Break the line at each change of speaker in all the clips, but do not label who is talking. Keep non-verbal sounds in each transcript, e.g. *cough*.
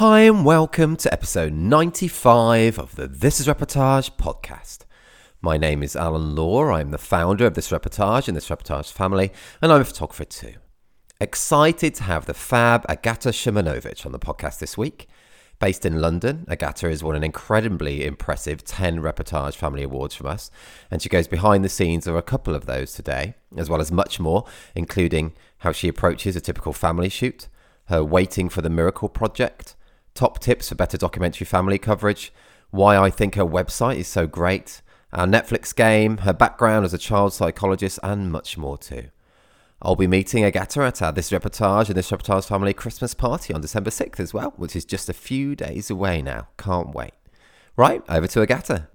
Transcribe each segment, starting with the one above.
Hi, and welcome to episode 95 of the This is Reportage podcast. My name is Alan Law. I'm the founder of This Reportage and This Reportage family, and I'm a photographer too. Excited to have the fab Agata Shimonovic on the podcast this week. Based in London, Agata has won an incredibly impressive 10 Reportage Family Awards from us, and she goes behind the scenes of a couple of those today, as well as much more, including how she approaches a typical family shoot, her Waiting for the Miracle project, top tips for better documentary family coverage, why I think her website is so great, our Netflix game, her background as a child psychologist, and much more too. I'll be meeting Agata at our This Reportage and This Reportage Family Christmas party on December 6th as well, which is just a few days away now. Can't wait. Right, over to Agata.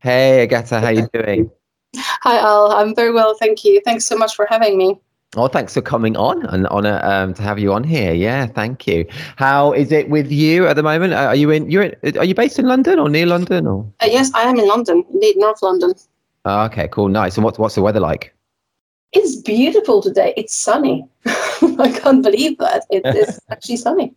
Hey Agata, how you doing?
Hi Al, I'm very well, thank you. Thanks so much for having me.
Oh, thanks for coming on. An honor um, to have you on here. Yeah, thank you. How is it with you at the moment? Are you in? You're in, are you based in London or near London or?
Uh, yes, I am in London, indeed, North London.
Oh, okay, cool, nice. And what's what's the weather like?
It's beautiful today. It's sunny. *laughs* I can't believe that it *laughs* is actually sunny.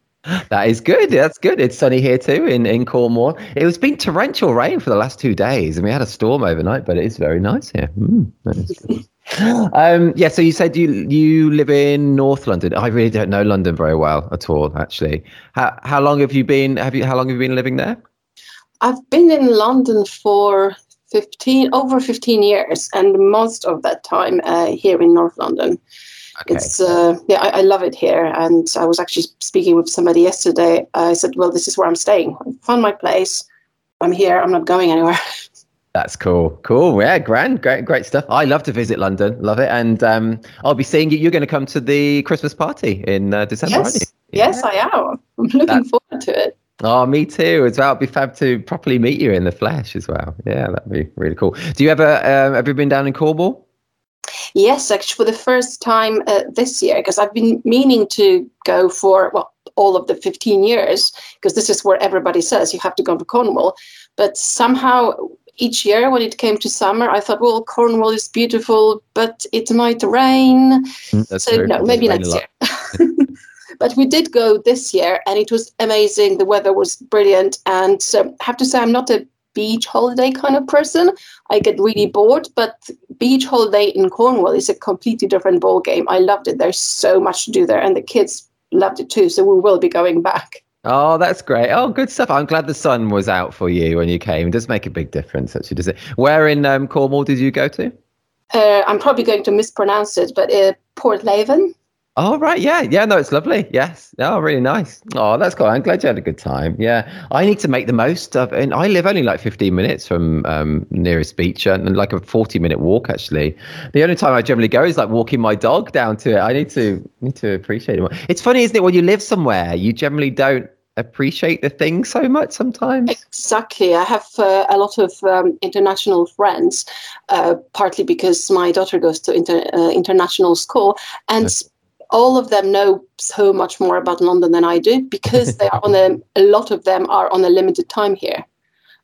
That is good. That's good. It's sunny here too in, in Cornwall. It was been torrential rain for the last two days, and we had a storm overnight, but it is very nice here. Mm, *laughs* *gasps* um, yeah. So you said you you live in North London. I really don't know London very well at all, actually. How how long have you been? Have you how long have you been living there?
I've been in London for 15 over 15 years and most of that time uh, here in north london okay. it's uh, yeah I, I, love it here and i was actually speaking with somebody yesterday i said well this is where i'm staying i found my place i'm here i'm not going anywhere *laughs*
That's cool. Cool. Yeah, grand, great, great stuff. I love to visit London. Love it. And um, I'll be seeing you. You're going to come to the Christmas party in uh, December,
yes. Yes, I am. I'm looking That's, forward to it.
Oh, me too. As well, it'd be fab to properly meet you in the flesh as well. Yeah, that'd be really cool. Do you ever um, ever been down in Cornwall?
Yes, actually, for the first time uh, this year, because I've been meaning to go for well all of the 15 years, because this is where everybody says you have to go to Cornwall. But somehow each year when it came to summer, I thought, well, Cornwall is beautiful, but it might rain. Mm, so no, maybe next year. *laughs* But we did go this year and it was amazing. The weather was brilliant. And so I have to say, I'm not a beach holiday kind of person. I get really bored, but beach holiday in Cornwall is a completely different ball game. I loved it. There's so much to do there, and the kids loved it too. So we will be going back.
Oh, that's great. Oh, good stuff. I'm glad the sun was out for you when you came. It does make a big difference, actually, does it? Where in um, Cornwall did you go to?
Uh, I'm probably going to mispronounce it, but uh, Portlaven.
Oh right, yeah, yeah. No, it's lovely. Yes. Oh, really nice. Oh, that's cool. I'm glad you had a good time. Yeah, I need to make the most of. And I live only like 15 minutes from um, nearest beach, and, and like a 40 minute walk. Actually, the only time I generally go is like walking my dog down to it. I need to need to appreciate it more. It's funny, isn't it? When you live somewhere, you generally don't appreciate the thing so much sometimes.
Exactly. I have uh, a lot of um, international friends, uh, partly because my daughter goes to inter- uh, international school, and. Yes all of them know so much more about London than I do because they are on a, a lot of them are on a limited time here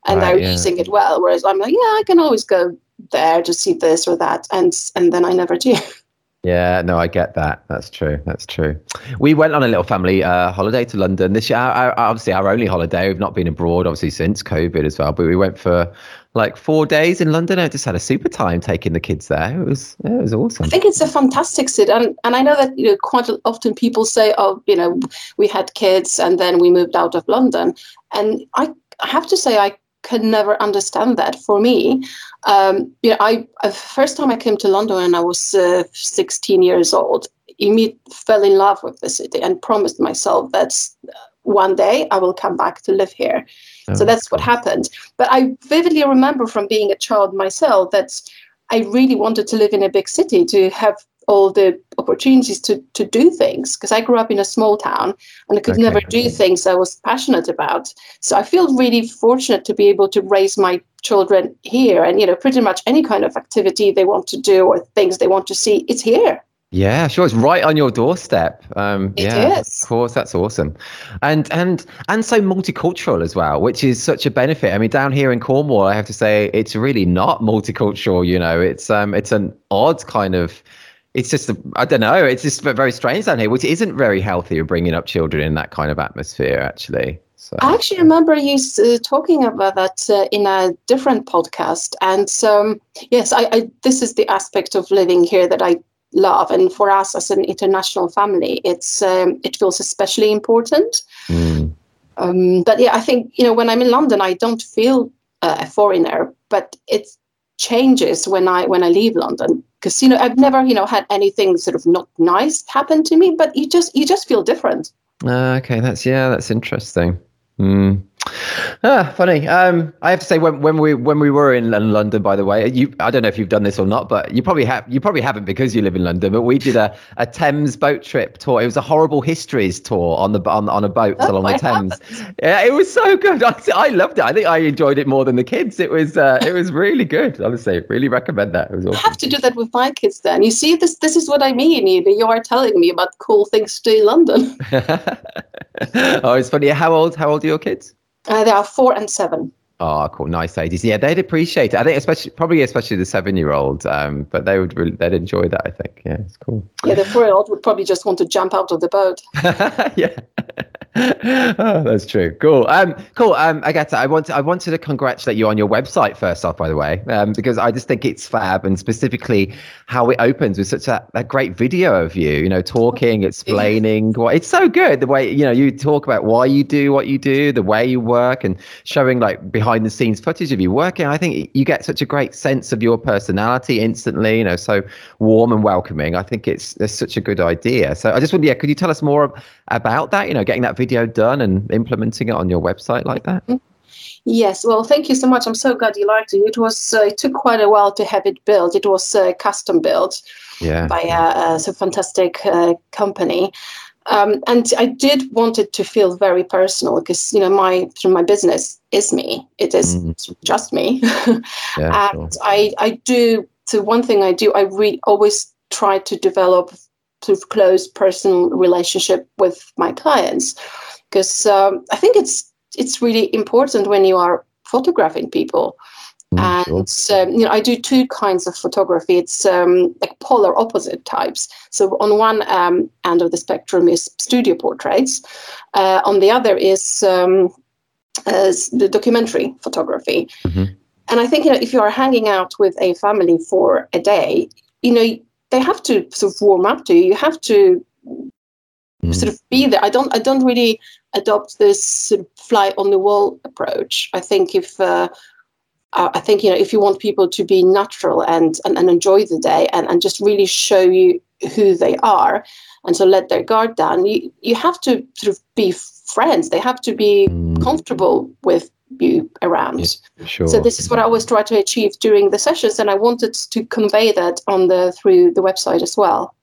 and right, they're yeah. using it well. Whereas I'm like, yeah, I can always go there to see this or that. And, and then I never do. *laughs*
Yeah, no, I get that. That's true. That's true. We went on a little family uh, holiday to London this year. Our, our, obviously, our only holiday. We've not been abroad, obviously, since COVID as well. But we went for like four days in London. I just had a super time taking the kids there. It was it was awesome.
I think it's a fantastic city, and and I know that you know quite often people say, oh, you know, we had kids and then we moved out of London, and I have to say I can never understand that. For me, um, you know, I uh, first time I came to London and I was uh, 16 years old, immediately fell in love with the city and promised myself that one day I will come back to live here. Oh, so that's what happened. But I vividly remember from being a child myself that I really wanted to live in a big city to have all the opportunities to to do things because I grew up in a small town and I could okay. never do things I was passionate about. So I feel really fortunate to be able to raise my children here and you know pretty much any kind of activity they want to do or things they want to see it's here.
Yeah, sure. It's right on your doorstep. Um,
it
yeah,
is.
of course. That's awesome, and and and so multicultural as well, which is such a benefit. I mean, down here in Cornwall, I have to say it's really not multicultural. You know, it's um, it's an odd kind of it's just I don't know. It's just very strange down here, which isn't very healthy. Bringing up children in that kind of atmosphere, actually.
So, I actually remember you uh, talking about that uh, in a different podcast, and um, yes, I, I, this is the aspect of living here that I love, and for us as an international family, it's um, it feels especially important. Mm. Um, but yeah, I think you know when I'm in London, I don't feel uh, a foreigner, but it changes when I when I leave London know I've never you know had anything sort of not nice happen to me, but you just you just feel different.
Uh, okay, that's yeah, that's interesting. Mm. Ah, funny. Um, I have to say when, when we when we were in London, by the way, you I don't know if you've done this or not, but you probably have. You probably haven't because you live in London. But we did a, a Thames boat trip tour. It was a horrible histories tour on the on, on a boat oh, along the Thames. Yeah, it was so good. *laughs* I, I loved it. I think I enjoyed it more than the kids. It was uh, it was really good. Honestly, really recommend that. It was
awesome. I have to do that with my kids. Then you see this. This is what I mean. You, you are telling me about cool things to do in London. *laughs*
oh, it's funny. How old? How old are your kids?
Uh, they are four and seven.
Oh, cool, nice ages. Yeah, they'd appreciate it. I think, especially probably especially the seven-year-old. Um, but they would really, they'd enjoy that. I think. Yeah, it's cool.
Yeah, the four-year-old would probably just want to jump out of the boat. *laughs*
yeah. Oh, *laughs* that's true. Cool. Um, cool. Um, Agatha, I want I wanted to congratulate you on your website first off, by the way, um, because I just think it's fab, and specifically how it opens with such a, a great video of you, you know, talking, *laughs* explaining what it's so good. The way you know you talk about why you do what you do, the way you work, and showing like behind the scenes footage of you working. I think you get such a great sense of your personality instantly. You know, so warm and welcoming. I think it's it's such a good idea. So I just wonder, yeah, could you tell us more about that? You know, getting that video done and implementing it on your website like that? Mm-hmm.
Yes, well, thank you so much. I'm so glad you liked it. It was uh, it took quite a while to have it built. It was uh, custom built yeah. by a, a fantastic uh, company, um, and I did want it to feel very personal because you know my through my business is me. It is mm. just me, *laughs* yeah, and sure. I I do. So one thing I do, I re- always try to develop sort of close personal relationship with my clients because um, I think it's it's really important when you are photographing people. Mm, and sure. um, you know, I do two kinds of photography. It's um, like polar opposite types. So on one um, end of the spectrum is studio portraits. Uh, on the other is um, the documentary photography. Mm-hmm. And I think you know, if you are hanging out with a family for a day, you know, they have to sort of warm up to you. You have to mm. sort of be there. I don't I don't really adopt this sort of fly on the wall approach. I think if uh, I think you know if you want people to be natural and and, and enjoy the day and, and just really show you who they are and so let their guard down, you you have to sort of be friends. They have to be mm. comfortable with you around. Yeah, sure. So this is what I always try to achieve during the sessions, and I wanted to convey that on the through the website as well.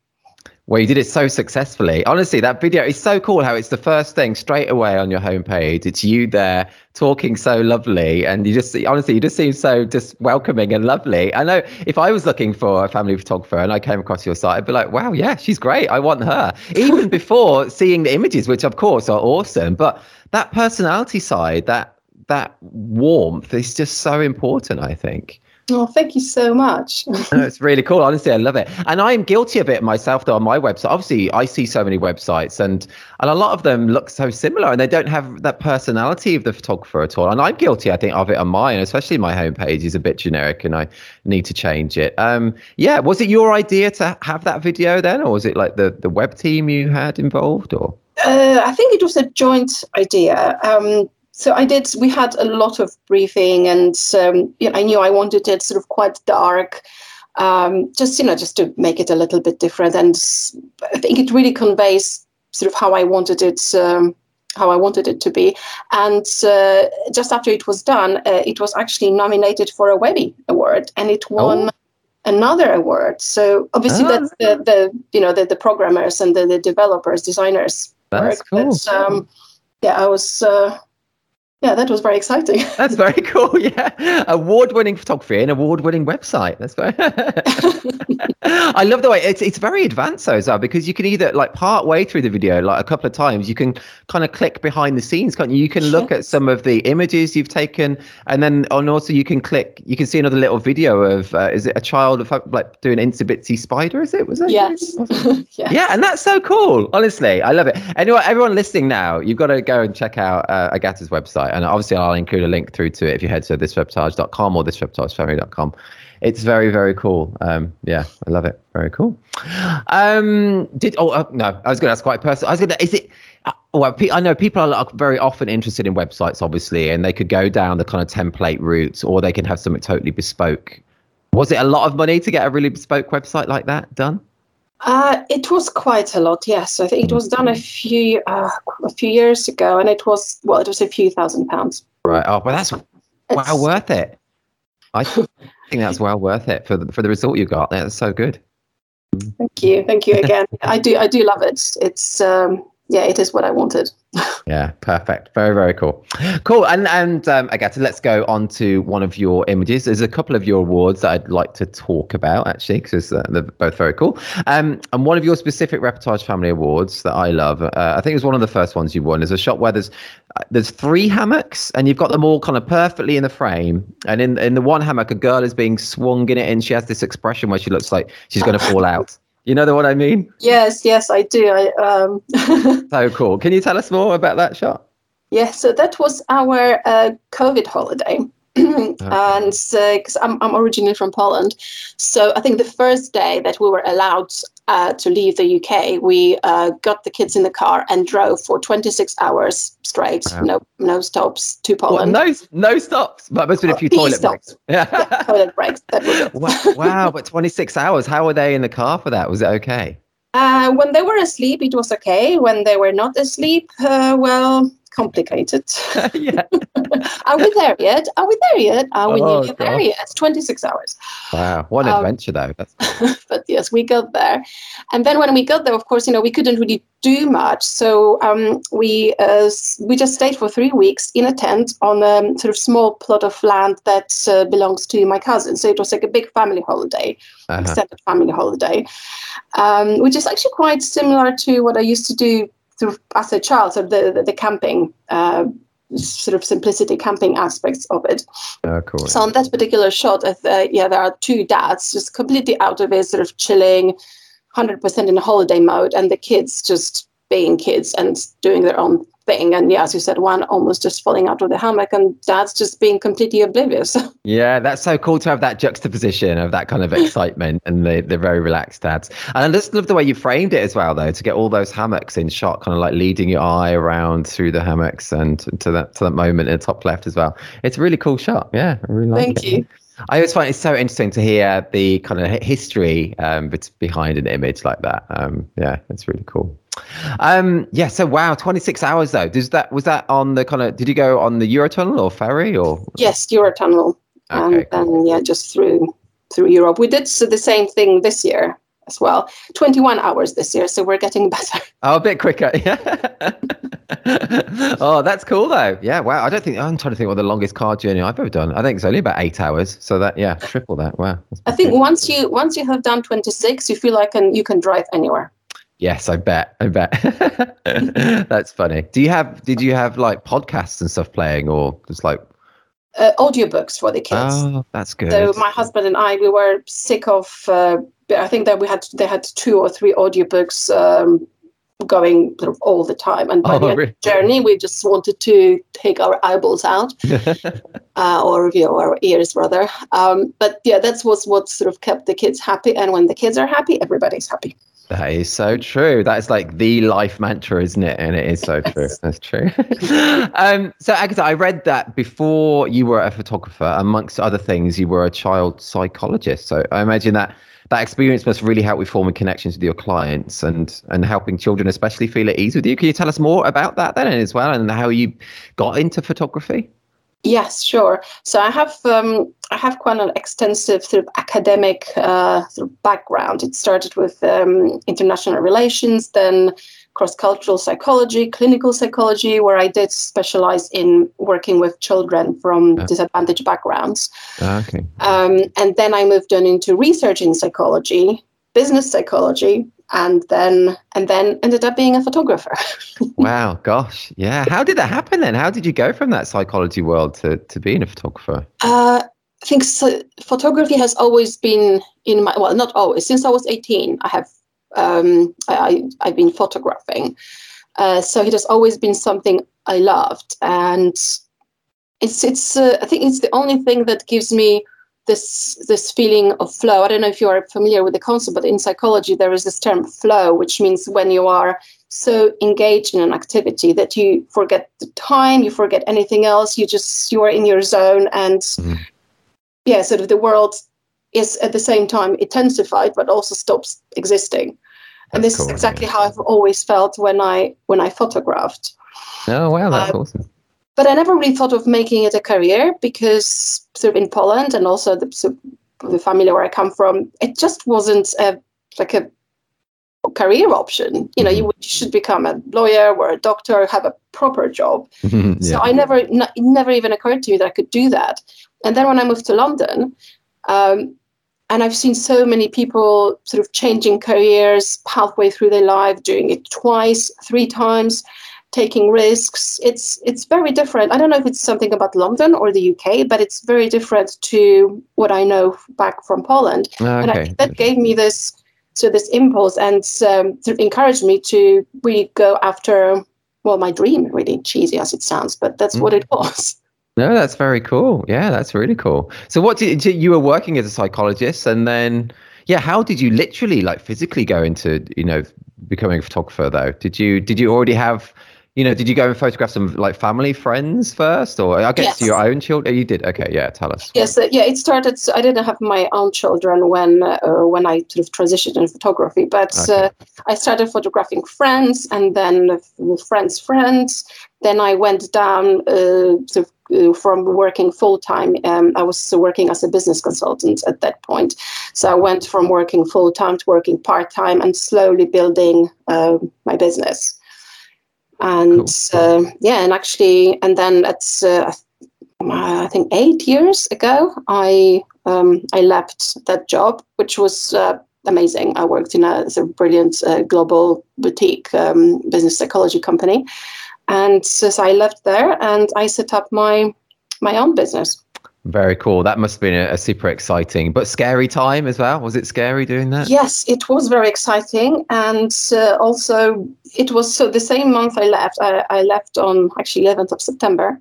Well, you did it so successfully. Honestly, that video is so cool. How it's the first thing straight away on your homepage. It's you there talking so lovely, and you just see honestly, you just seem so just welcoming and lovely. I know if I was looking for a family photographer and I came across your site, I'd be like, wow, yeah, she's great. I want her. Even *laughs* before seeing the images, which of course are awesome, but that personality side, that that warmth is just so important, I think.
Oh, thank you so much. *laughs*
no, it's really cool. Honestly, I love it. And I'm guilty of it myself, though, on my website. Obviously, I see so many websites, and and a lot of them look so similar, and they don't have that personality of the photographer at all. And I'm guilty, I think, of it on mine, especially my homepage is a bit generic, and I need to change it. Um, yeah, was it your idea to have that video then, or was it like the the web team you had involved, or?
Uh, I think it was a joint idea. Um, so I did. We had a lot of briefing, and um, you know, I knew I wanted it sort of quite dark, um, just you know, just to make it a little bit different. And I think it really conveys sort of how I wanted it, um, how I wanted it to be. And uh, just after it was done, uh, it was actually nominated for a Webby Award, and it won. Oh. Another award. So obviously, that's the, the you know the, the programmers and the, the developers, designers.
That's work. cool.
But, um, yeah, I was uh, yeah, that was very exciting. *laughs*
That's very cool. Yeah, award-winning photography and award-winning website. That's very. *laughs* I love the way it's it's very advanced well, because you can either like part way through the video, like a couple of times, you can kind of click behind the scenes, can't you? You can look at some of the images you've taken, and then on also you can click. You can see another little video of uh, is it a child of like doing itsy bitsy spider? Is it? Was it?
Yes. *laughs*
yes. Yeah, and that's so cool. Honestly, I love it. Anyway, everyone listening now, you've got to go and check out uh, Agata's website, and obviously I'll include a link through to it if you head to thisreportage.com or thisreportagefamily.com it's very very cool um yeah i love it very cool um did oh uh, no i was gonna ask quite personal i was gonna is it uh, well i know people are very often interested in websites obviously and they could go down the kind of template route or they can have something totally bespoke was it a lot of money to get a really bespoke website like that done
uh, it was quite a lot, yes. I think it was done a few uh, a few years ago, and it was well, it was a few thousand pounds.
Right. Oh, but that's well worth it. I *laughs* think that's well worth it for the, for the result you got. That's so good.
Thank you, thank you *laughs* again. I do I do love it. It's um, yeah, it is what I wanted. *laughs*
yeah, perfect. Very, very cool. Cool. And and um, Agata, let's go on to one of your images. There's a couple of your awards that I'd like to talk about actually, because uh, they're both very cool. Um, and one of your specific reportage family awards that I love, uh, I think it was one of the first ones you won, is a shot where there's uh, there's three hammocks and you've got them all kind of perfectly in the frame. And in in the one hammock, a girl is being swung in it, and she has this expression where she looks like she's going to fall out. You know the what I mean?
Yes, yes, I do. I, um... *laughs*
so cool. Can you tell us more about that shot?
Yes, so that was our uh, COVID holiday. *clears throat* okay. and because uh, I'm, I'm originally from Poland, so I think the first day that we were allowed uh, to leave the UK, we uh, got the kids in the car and drove for 26 hours straight, wow. no no stops to Poland.
no no stops, but must have been a few toilet stops. breaks.
Yeah. yeah, toilet breaks. *laughs*
Wow, wow, but 26 hours. How were they in the car for that? Was it okay?
Uh, when they were asleep, it was okay. When they were not asleep, uh, well, complicated. *laughs* yeah. *laughs* Are we there yet? Are we there yet? Are we oh, nearly there yet? It's 26 hours.
Wow, what an um, adventure though. *laughs*
but yes, we got there. And then when we got there, of course, you know, we couldn't really do much. So um, we uh, we just stayed for three weeks in a tent on a sort of small plot of land that uh, belongs to my cousin. So it was like a big family holiday, uh-huh. extended family holiday, um, which is actually quite similar to what I used to do sort of as a child, sort of the, the, the camping, uh, sort of simplicity camping aspects of it.
Oh, cool.
So on that particular shot, uh, yeah, there are two dads just completely out of it, sort of chilling, 100% in holiday mode, and the kids just being kids and doing their own thing. And yeah, as you said, one almost just falling out of the hammock and dad's just being completely oblivious. *laughs*
yeah, that's so cool to have that juxtaposition of that kind of *laughs* excitement and the, the very relaxed dads. And I just love the way you framed it as well, though, to get all those hammocks in shot, kind of like leading your eye around through the hammocks and to that to that moment in the top left as well. It's a really cool shot. Yeah, I really like
Thank
it.
you.
I always find it so interesting to hear the kind of history um, behind an image like that. Um, yeah, it's really cool. Um, yeah. So wow, twenty six hours though. Does that was that on the kind of? Did you go on the Eurotunnel or ferry or?
Yes, Eurotunnel. Okay, and cool. yeah, just through through Europe. We did the same thing this year as well. Twenty one hours this year, so we're getting *laughs* better.
Oh, a bit quicker. *laughs* Yeah. oh, that's cool though. Yeah. Wow. I don't think I'm trying to think what the longest car journey I've ever done. I think it's only about eight hours. So that yeah, triple that. Wow.
I think once you once you have done twenty six, you feel like and you can drive anywhere.
Yes, I bet. I bet. *laughs* That's funny. Do you have? Did you have like podcasts and stuff playing, or just like
uh, audiobooks for the kids?
Oh, that's good.
So my husband and I, we were sick of. Uh, I think that we had they had two or three audiobooks um, going sort of all the time, and by oh, the really? journey, we just wanted to take our eyeballs out, *laughs* uh, or you know, our ears rather. Um, but yeah, that's what what sort of kept the kids happy, and when the kids are happy, everybody's happy.
That is so true. That is like the life mantra, isn't it? And it is so true. That's true. *laughs* um, so, Agata, I read that before you were a photographer, amongst other things, you were a child psychologist. So, I imagine that that experience must really help with forming connections with your clients and and helping children, especially, feel at ease with you. Can you tell us more about that then as well, and how you got into photography?
Yes, sure. So I have um, I have quite an extensive sort of academic uh, sort of background. It started with um, international relations, then cross-cultural psychology, clinical psychology, where I did specialize in working with children from
Yeah.
disadvantaged backgrounds.
Ah, Okay.
Um, and then I moved on into research in psychology, business psychology, and then and then ended up being a photographer. *laughs*
Wow, gosh. Yeah. How did that happen then? How did you go from that psychology world to, to being a photographer?
Uh, I think so, photography has always been in my well, not always. Since I was eighteen, I have um, I, I I've been photographing. Uh, so it has always been something I loved, and it's it's uh, I think it's the only thing that gives me this this feeling of flow. I don't know if you are familiar with the concept, but in psychology there is this term flow, which means when you are so engaged in an activity that you forget the time, you forget anything else, you just you are in your zone and
Mhm.
yeah, sort of the world is at the same time intensified but also stops existing. And
That's
this
cool,
is exactly
yeah.
how I've always felt when I when I photographed.
Oh, wow. That's
Um,
awesome.
But I never really thought of making it a career because sort of in Poland and also the, sort of the family where I come from, it just wasn't a, like a career option. You know, you, would, you should become a lawyer or a doctor, or have a proper job. *laughs*
yeah.
So I never, it never even occurred to me that I could do that. And then when I moved to London, um, and I've seen so many people sort of changing careers halfway through their life, doing it twice, three times, taking risks. It's it's very different. I don't know if it's something about London or the UK, but it's very different to what I know back from Poland. And I
okay.
think that gave me this so this impulse and um, sort of encouraged me to really go after well my dream really cheesy as it sounds but that's what it was
No, that's very cool. Yeah, that's really cool. So, what did did- you were working as a psychologist, and then, yeah, how did you literally, like, physically go into, you know, becoming a photographer? Though, did you did you already have, you know, did you go and photograph some like family friends first, or I guess
Yes.
your own children? You did. Okay, yeah, tell us.
yes uh, yeah it started so i didn't have my own children when uh, when i sort of transitioned in photography but
Okay.
uh, i started photographing friends and then friends friends then i went down uh, sort of, uh, from working full time um, i was working as a business consultant at that point so i went from working full time to working part time and slowly building uh, my business and uh, yeah and actually and then it's uh, I think eight years ago, I um, I left that job, which was uh, amazing. I worked in a, of brilliant uh, global boutique um, business psychology company, and so, so I left there and I set up my my own business.
Very cool. That must have been a, a super exciting but scary time as well. Was it scary doing that?
Yes, it was very exciting, and uh, also it was so the same month I left. I, I left on actually 11th of September,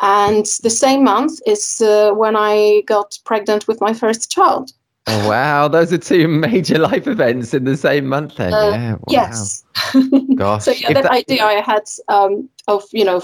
and the same month is uh, when I got pregnant with my first child.
Oh, wow, those are two *laughs* major life events in the same month. Then,
Uh,
yeah. Wow.
Yes. *laughs*
Gosh.
so yeah, that,
that-
idea I had um, of you know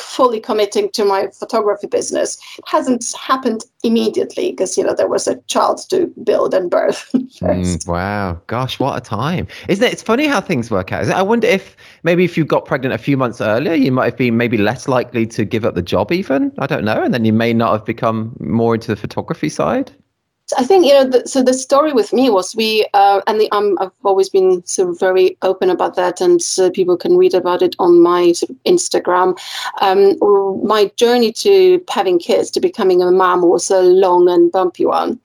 fully committing to my photography business It hasn't happened immediately because you know there was a child to build and birth *laughs* first.
Mm, wow, gosh, what a time! Isn't it? It's funny how things work out. I wonder if maybe if you got pregnant a few months earlier, you might have been maybe less likely to give up the job. Even I don't know, and then you may not have become more into the photography side.
I think you know. The, so the story with me was we, uh, and the, um, I've always been sort of very open about that, and uh, people can read about it on my sort of Instagram. Um, my journey to having kids, to becoming a mom, was a long and bumpy one.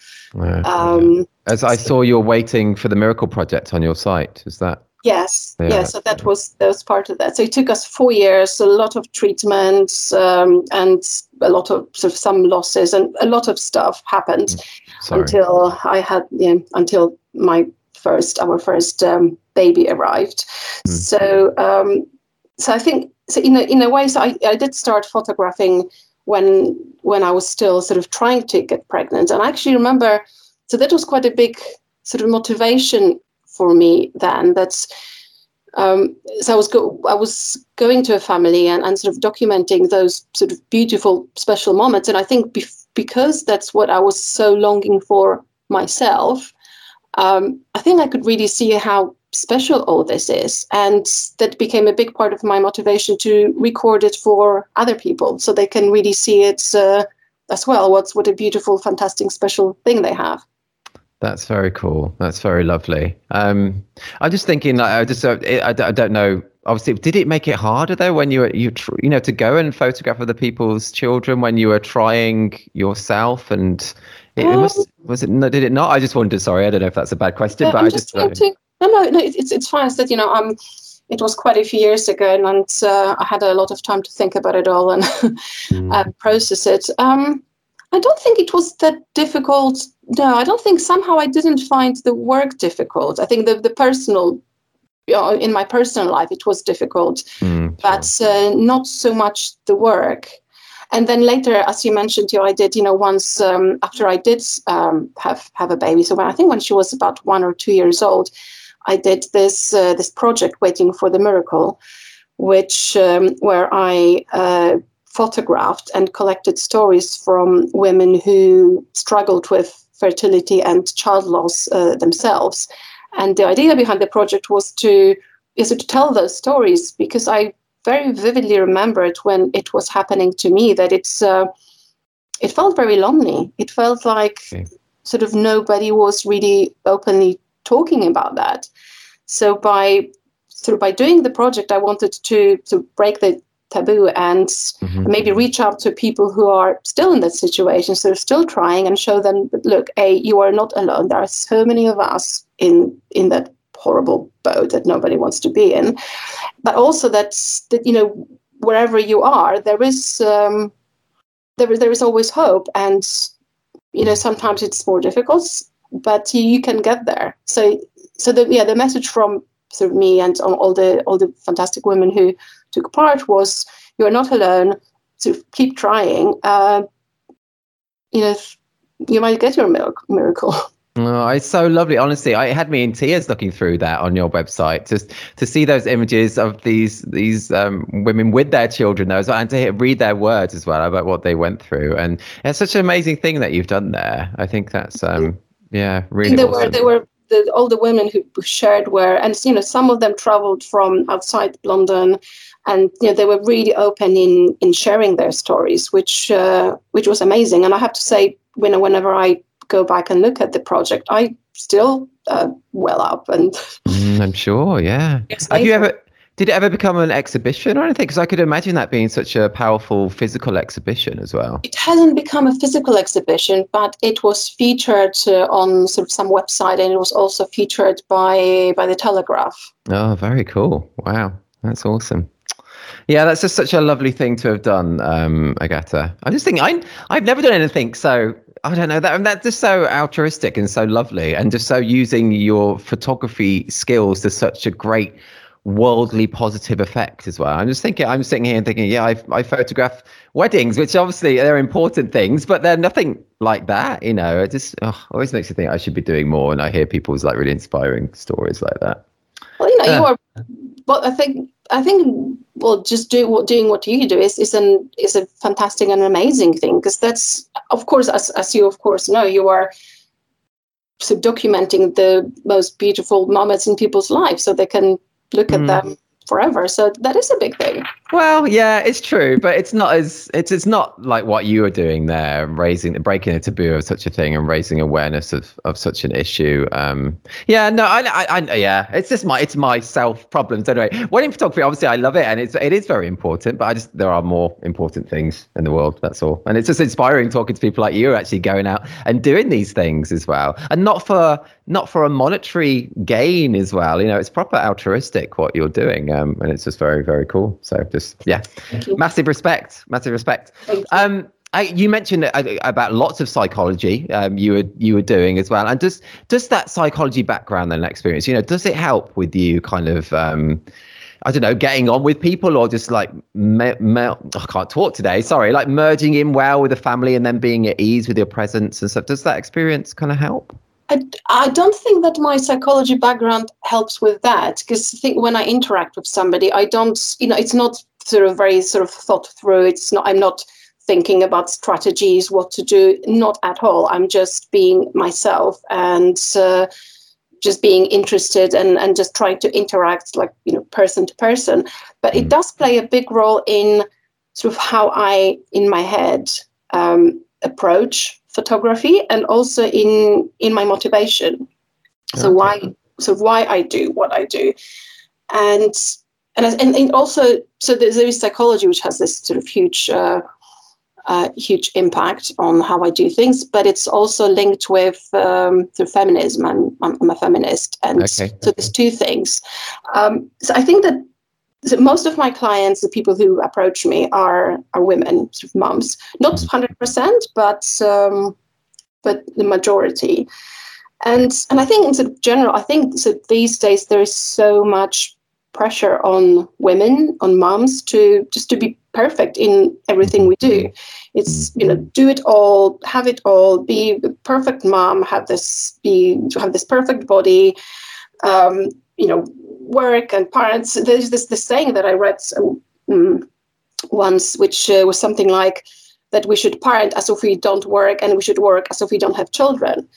Um,
As I saw, you're waiting for the Miracle Project on your site. Is that?
Yes,
Yeah,
yeah. So that was that was part of that. So it took us four years, a lot of treatments, um, and a lot of sort of some losses, and a lot of stuff happened
Sorry.
until I had yeah, until my first our first um, baby arrived.
Mm.
So um, so I think so in a in a way, so I, I did start photographing when when I was still sort of trying to get pregnant, and I actually remember. So that was quite a big sort of motivation for me then. That's um, so I was go- I was going to a family and, and sort of documenting those sort of beautiful special moments, and I think bef- because that's what I was so longing for myself, um, I think I could really see how special all this is. And that became a big part of my motivation to record it for other people so they can really see it uh, as well. What's what a beautiful, fantastic, special thing they have.
That's very cool. That's very lovely. Um, I'm just thinking, like, I just, uh, I, I don't know. Obviously, did it make it harder though when you were, you, tr- you know, to go and photograph other people's children when you were trying yourself and it, it must, was it, did it not? I just wondered, sorry, I don't know if that's a bad question, but I'm I just,
just to, no, no, no, it's, it's fine. It's that, you know, um, it was quite a few years ago and, and uh, I had a lot of time to think about it all and *laughs* mm. process it. Um, I don't think it was that difficult. No, I don't think somehow I didn't find the work difficult. I think the, the personal, you know, in my personal life, it was difficult, mm, but sure. uh, not so much the work. And then later, as you mentioned, you know, I did, you know, once um, after I did um, have have a baby. So when, I think when she was about one or two years old, I did this uh, this project, waiting for the miracle, which um, where I uh, photographed and collected stories from women who struggled with fertility and child loss uh, themselves. And the idea behind the project was to is to tell those stories because I very vividly remembered when it was happening to me that it's uh, it felt very lonely. It felt like okay. sort of nobody was really openly talking about that. So by through by doing the project, I wanted to to break the taboo and mm-hmm. maybe reach out to people who are still in that situation so they're still trying and show them look a you are not alone. There are so many of us in in that horrible boat that nobody wants to be in. But also that that you know wherever you are there is um, there, there is always hope and you know sometimes it's more difficult but you, you can get there. So so the yeah the message from sort of me and all the all the fantastic women who took part was you are not alone. To keep trying. Uh, you know, you might get your miracle. *laughs*
Oh, it's so lovely. Honestly, I had me in tears looking through that on your website. Just to see those images of these these um, women with their children, those and to read their words as well about what they went through. And it's such an amazing thing that you've done there. I think that's um, yeah, really.
They
awesome.
were they were the, all the women who shared were, and you know, some of them traveled from outside London and you know they were really open in in sharing their stories, which uh, which was amazing. And I have to say, when whenever I go back and look at the project, I still uh, well up and. *laughs*
Mm, I'm sure, yeah. Have you ever? Did it ever become an exhibition or anything? Because I could imagine that being such a powerful physical exhibition as well.
It hasn't become a physical exhibition, but it was featured uh, on sort of some website, and it was also featured by by the Telegraph.
Oh, very cool! Wow, that's awesome. Yeah, that's just such a lovely thing to have done, um, Agata. I just think I I've never done anything so I don't know that and that's just so altruistic and so lovely, and just so using your photography skills to such a great worldly positive effect as well. I'm just thinking, I'm sitting here and thinking, yeah, I, I photograph weddings, which obviously they're important things, but they're nothing like that. You know, it just oh, always makes me think I should be doing more. And I hear people's like really inspiring stories like that.
Well, you know, uh, you are, but I think I think well, just do what doing what you do is is an is a fantastic and amazing thing because that's of course as as you of course know you are so documenting the most beautiful moments in people's lives so they can look at mm. them forever. So that is a big thing.
Well, yeah, it's true, but it's not as it's it's not like what you are doing there, raising breaking a taboo of such a thing and raising awareness of, of such an issue. Um, yeah, no, I, I, I yeah, it's just my it's my self problems anyway. Wedding photography, obviously, I love it and it's it is very important, but I just there are more important things in the world. That's all, and it's just inspiring talking to people like you actually going out and doing these things as well, and not for not for a monetary gain as well. You know, it's proper altruistic what you're doing, um, and it's just very, very cool. So just yeah, massive respect, massive respect. Um, I, you mentioned uh, about lots of psychology um, you were you were doing as well, and does does that psychology background and experience, you know, does it help with you kind of? Um, I don't know, getting on with people or just like, me, me, I can't talk today, sorry, like merging in well with the family and then being at ease with your presence and stuff. Does that experience kind of help?
I, I don't think that my psychology background helps with that because I think when I interact with somebody, I don't, you know, it's not sort of very sort of thought through. It's not, I'm not thinking about strategies, what to do, not at all. I'm just being myself. And uh, just being interested and, and just trying to interact like you know person to person but it does play a big role in sort of how i in my head um, approach photography and also in in my motivation so
Okay.
why so why i do what i do and and, and, and also so there's, there is psychology which has this sort of huge uh, uh, huge impact on how I do things, but it's also linked with um, the feminism. I'm, I'm, I'm a feminist, and
Okay,
so there's two things. Um, so I think that so most of my clients, the people who approach me, are are women, sort of moms. Not hundred percent, but um, but the majority. And and I think in sort of general, I think so these days there is so much pressure on women, on moms to just to be perfect in everything we do. It's you know do it all, have it all, be the perfect mom, have this be to have this perfect body, um, you know, work and parents. There's this this saying that I read um, once, which uh, was something like that we should parent as if we don't work and we should work as if we don't have children.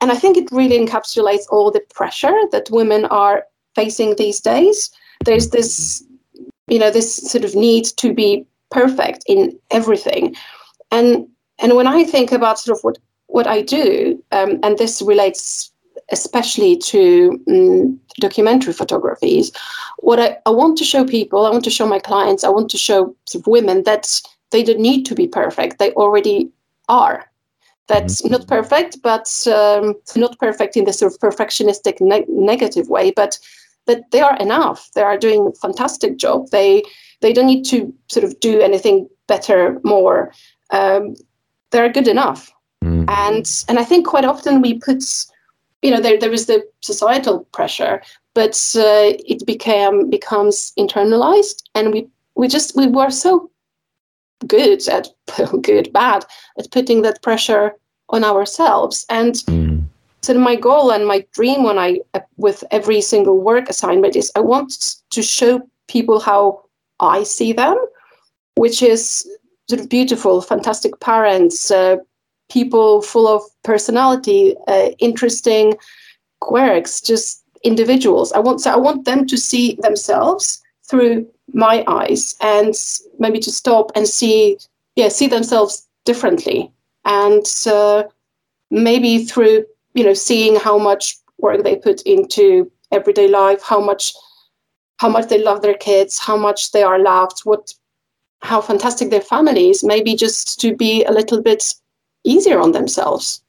And I think it really encapsulates all the pressure that women are facing these days. There's this, you know, this sort of need to be perfect in everything. And and when I think about sort of what what I do, um, and this relates especially to um, documentary photographies, what I, I want to show people, I want to show my clients, I want to show sort of women that they don't need to be perfect. They already are. That's not perfect, but um, not perfect in the sort of perfectionistic ne- negative way, but that they are enough. They are doing a fantastic job. They they don't need to sort of do anything better, more. Um, they're good enough.
Mm.
And and I think quite often we put, you know, there there is the societal pressure, but uh, it became becomes internalized, and we we just we were so good at *laughs* good bad at putting that pressure on ourselves and
Mm.
So my goal and my dream when i with every single work assignment is i want to show people how i see them which is sort of beautiful fantastic parents uh, people full of personality uh, interesting quirks just individuals. I want so i want them to see themselves through my eyes and maybe to stop and see yeah see themselves differently. And uh, maybe through you know seeing how much work they put into everyday life how much how much they love their kids how much they are loved what how fantastic their families, maybe just to be a little bit easier on themselves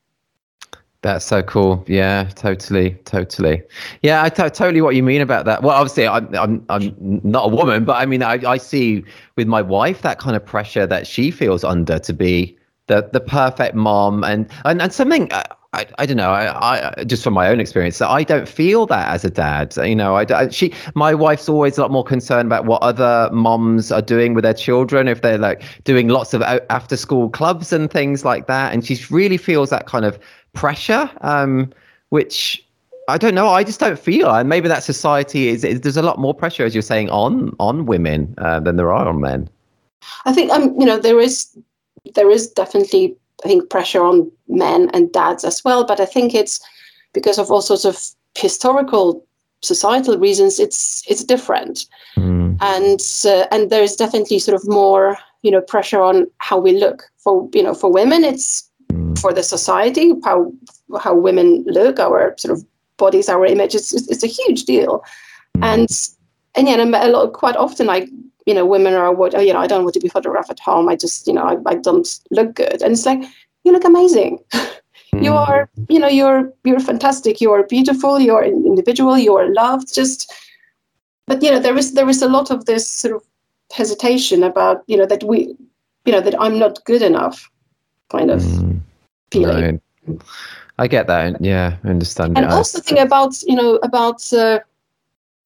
That's so cool. Yeah, totally, totally. Yeah, I totally what you mean about that. Well, obviously, I'm I'm I'm not a woman, but I mean, I I see with my wife that kind of pressure that she feels under to be the the perfect mom, and and and something. Uh, I, I, don't know. I, I just from my own experience, I don't feel that as a dad. You know, I, I she my wife's always a lot more concerned about what other moms are doing with their children, if they're like doing lots of after school clubs and things like that, and she really feels that kind of pressure, um, which I don't know. I just don't feel, and maybe that society is, is there's a lot more pressure, as you're saying, on on women uh, than there are on men.
I think um you know there is there is definitely I think pressure on men and dads as well, but I think it's because of all sorts of historical societal reasons. It's it's different,
Mm.
and uh, and there is definitely sort of more you know pressure on how we look for you know for women. It's
Mm.
for the society how how women look, our sort of bodies, our image. It's it's a huge deal, and and yeah, and a lot quite often I you know women are what oh, you know I don't want to be photographed at home. I just you know I, I don't look good, and it's like you look amazing. *laughs* you
Mm.
are you know you're you're fantastic. You are beautiful. You are an individual. You are loved. Just but you know there is there is a lot of this sort of hesitation about you know that we you know that I'm not good enough kind of
Mm.
feeling.
Right. I get that. Yeah, I understand.
and.
I-
also think about you know about uh,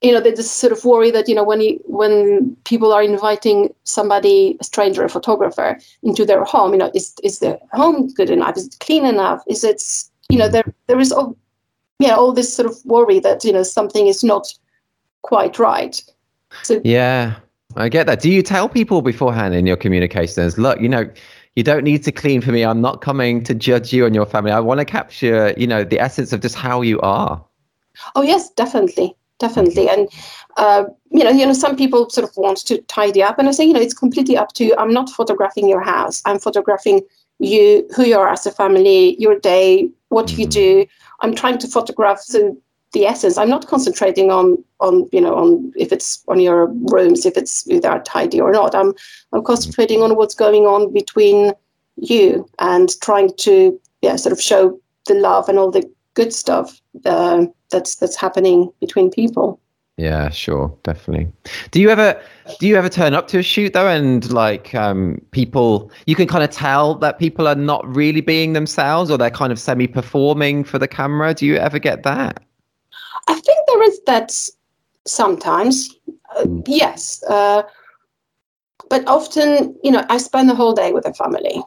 you know the, this sort of worry that you know when you, when people are inviting somebody a stranger a photographer into their home you know is is the home good enough is it clean enough is it you know there there is all yeah all this sort of worry that you know something is not quite right so
Yeah, I get that. Do you tell people beforehand in your communications, look, you know, you don't need to clean for me. I'm not coming to judge you and your family. I want to capture, you know, the essence of just how you are.
Oh yes, definitely, definitely. And uh, you know, you know, some people sort of want to tidy up, and I say, you know, it's completely up to you. I'm not photographing your house. I'm photographing you, who you are as a family, your day, what mm-hmm. you do. I'm trying to photograph the the essence. I'm not concentrating on on you know on if it's on your rooms, if it's if they're tidy or not. I'm I'm concentrating on what's going on between you and trying to yeah sort of show the love and all the good stuff uh, that's that's happening between people.
Yeah, sure, definitely. Do you ever do you ever turn up to a shoot though and like um, people you can kind of tell that people are not really being themselves or they're kind of semi performing for the camera? Do you ever get that?
I think there is that sometimes. Uh, mm. yes. Uh, but often, you know, I spend the whole day with the family.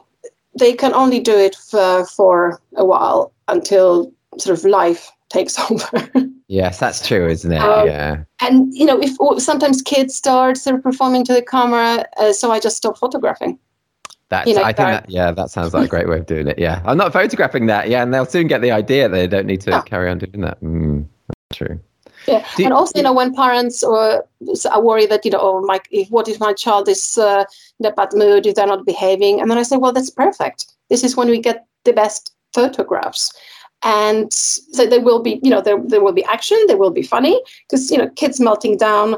They can only do it for, for a while until sort of life takes *laughs* over.
yes, that's true, isn't it? Um, yeah.
And you know, if sometimes kids start sort of performing to the camera, uh, so I just stop photographing.
That's, you know, I think that, yeah, that sounds like a great way of doing it. Yeah, I'm not photographing that. Yeah, and they'll soon get the idea they don't need to carry on doing that. Mm, true.
Yeah, you, and also, you know, when parents or are worried that you know, oh, my, if, what if my child is uh, in a bad mood, if they're not behaving, and then I say, well, that's perfect. This is when we get the best photographs and so there will be you know there, there will be action there will be funny because you know kids melting down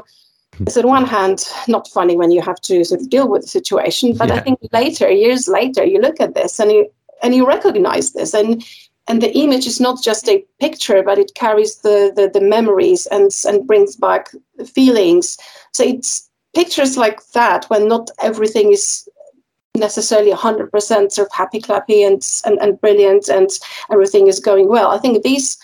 is on one hand not funny when you have to sort of deal with the situation but yeah. i think later years later you look at this and you and you recognize this and and the image is not just a picture but it carries the the, the memories and and brings back feelings so it's pictures like that when not everything is necessarily 100% sort of happy clappy and, and, and brilliant and everything is going well. I think these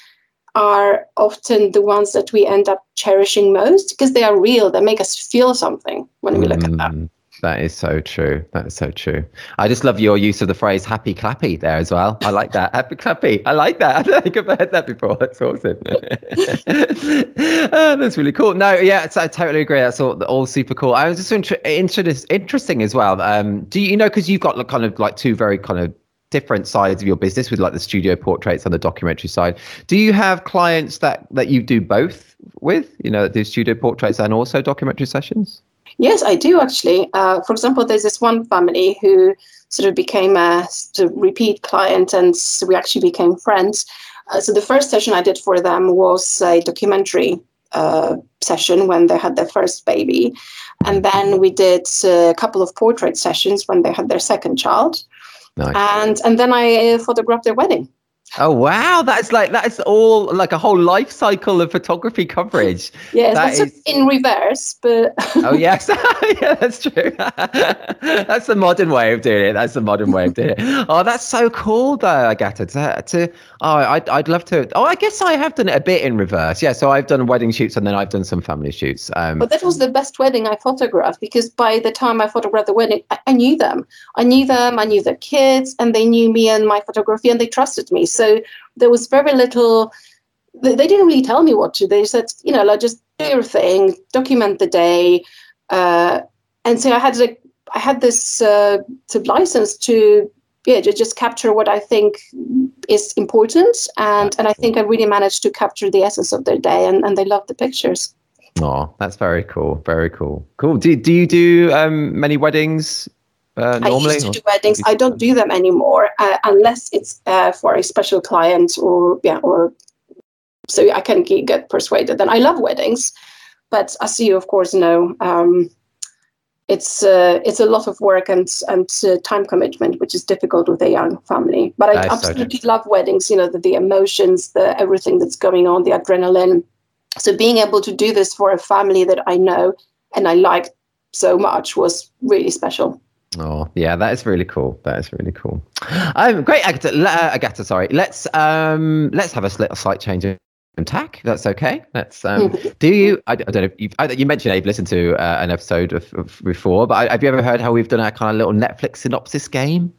are often the ones that we end up cherishing most because they are real. They make us feel something when we look at them.
That is so true. That is so true. I just love your use of the phrase happy clappy there as well. I like that. happy clappy. I like that. *laughs* I don't think I've heard that before. That's awesome. *laughs* oh, that's really cool. No, yeah, I totally agree. That's all, all super cool. I was just inter- inter- interesting as well. Um, do you, you know, because you've got like, kind of like two very kind of different sides of your business with like the studio portraits and the documentary side. Do you have clients that that you do both with, you know, do studio portraits and also documentary sessions?
Yes, I do actually. Uh, for example, there's this one family who sort of became a sort of repeat client, and we actually became friends. Uh, so the first session I did for them was a documentary uh, session when they had their first baby, and then we did a couple of portrait sessions when they had their second child, nice. and and then I photographed their wedding.
Oh wow, that's like that's all like a whole life cycle of photography coverage. *laughs*
yes, that is... in reverse, but
oh *laughs* yes, *laughs* yeah, that's true. that's the modern way of doing it. That's the modern way of doing it. Oh, that's so cool, though, Agata. To, to oh, I'd I'd love to. Oh, I guess I have done it a bit in reverse. Yeah, so I've done wedding shoots and then I've done some family shoots. Um,
but that was the best wedding I photographed because by the time I photographed the wedding, I, I knew them. I knew them. I knew their kids, and they knew me and my photography, and they trusted me. So so there was very little. They, they didn't really tell me what to. They said, you know, like just do your thing, document the day, uh, and so I had like I had this uh, license to yeah to just capture what I think is important, and and I think I really managed to capture the essence of their day, and and they loved the pictures.
Oh, that's very cool. Very cool. Cool. Do do you do um, many weddings uh, normally?
I used to do weddings. I don't do them anymore uh, unless it's uh, for a special client or yeah or so I can get persuaded. And I love weddings, but as you of course know, um, it's uh, it's a lot of work and and uh, time commitment, which is difficult with a young family. But I, absolutely so love weddings. You know the, the emotions, the everything that's going on, the adrenaline. So being able to do this for a family that I know and I like so much was really special.
Oh yeah, that is really cool. That is really cool. Um, great, Agata. Uh, Agata, sorry. Let's um, let's have a slight change in tack. That's okay. Let's. Um, *laughs* do you? I, I don't know. You, you mentioned you've listened to uh, an episode of, of before, but have you ever heard how we've done our kind of little Netflix synopsis game?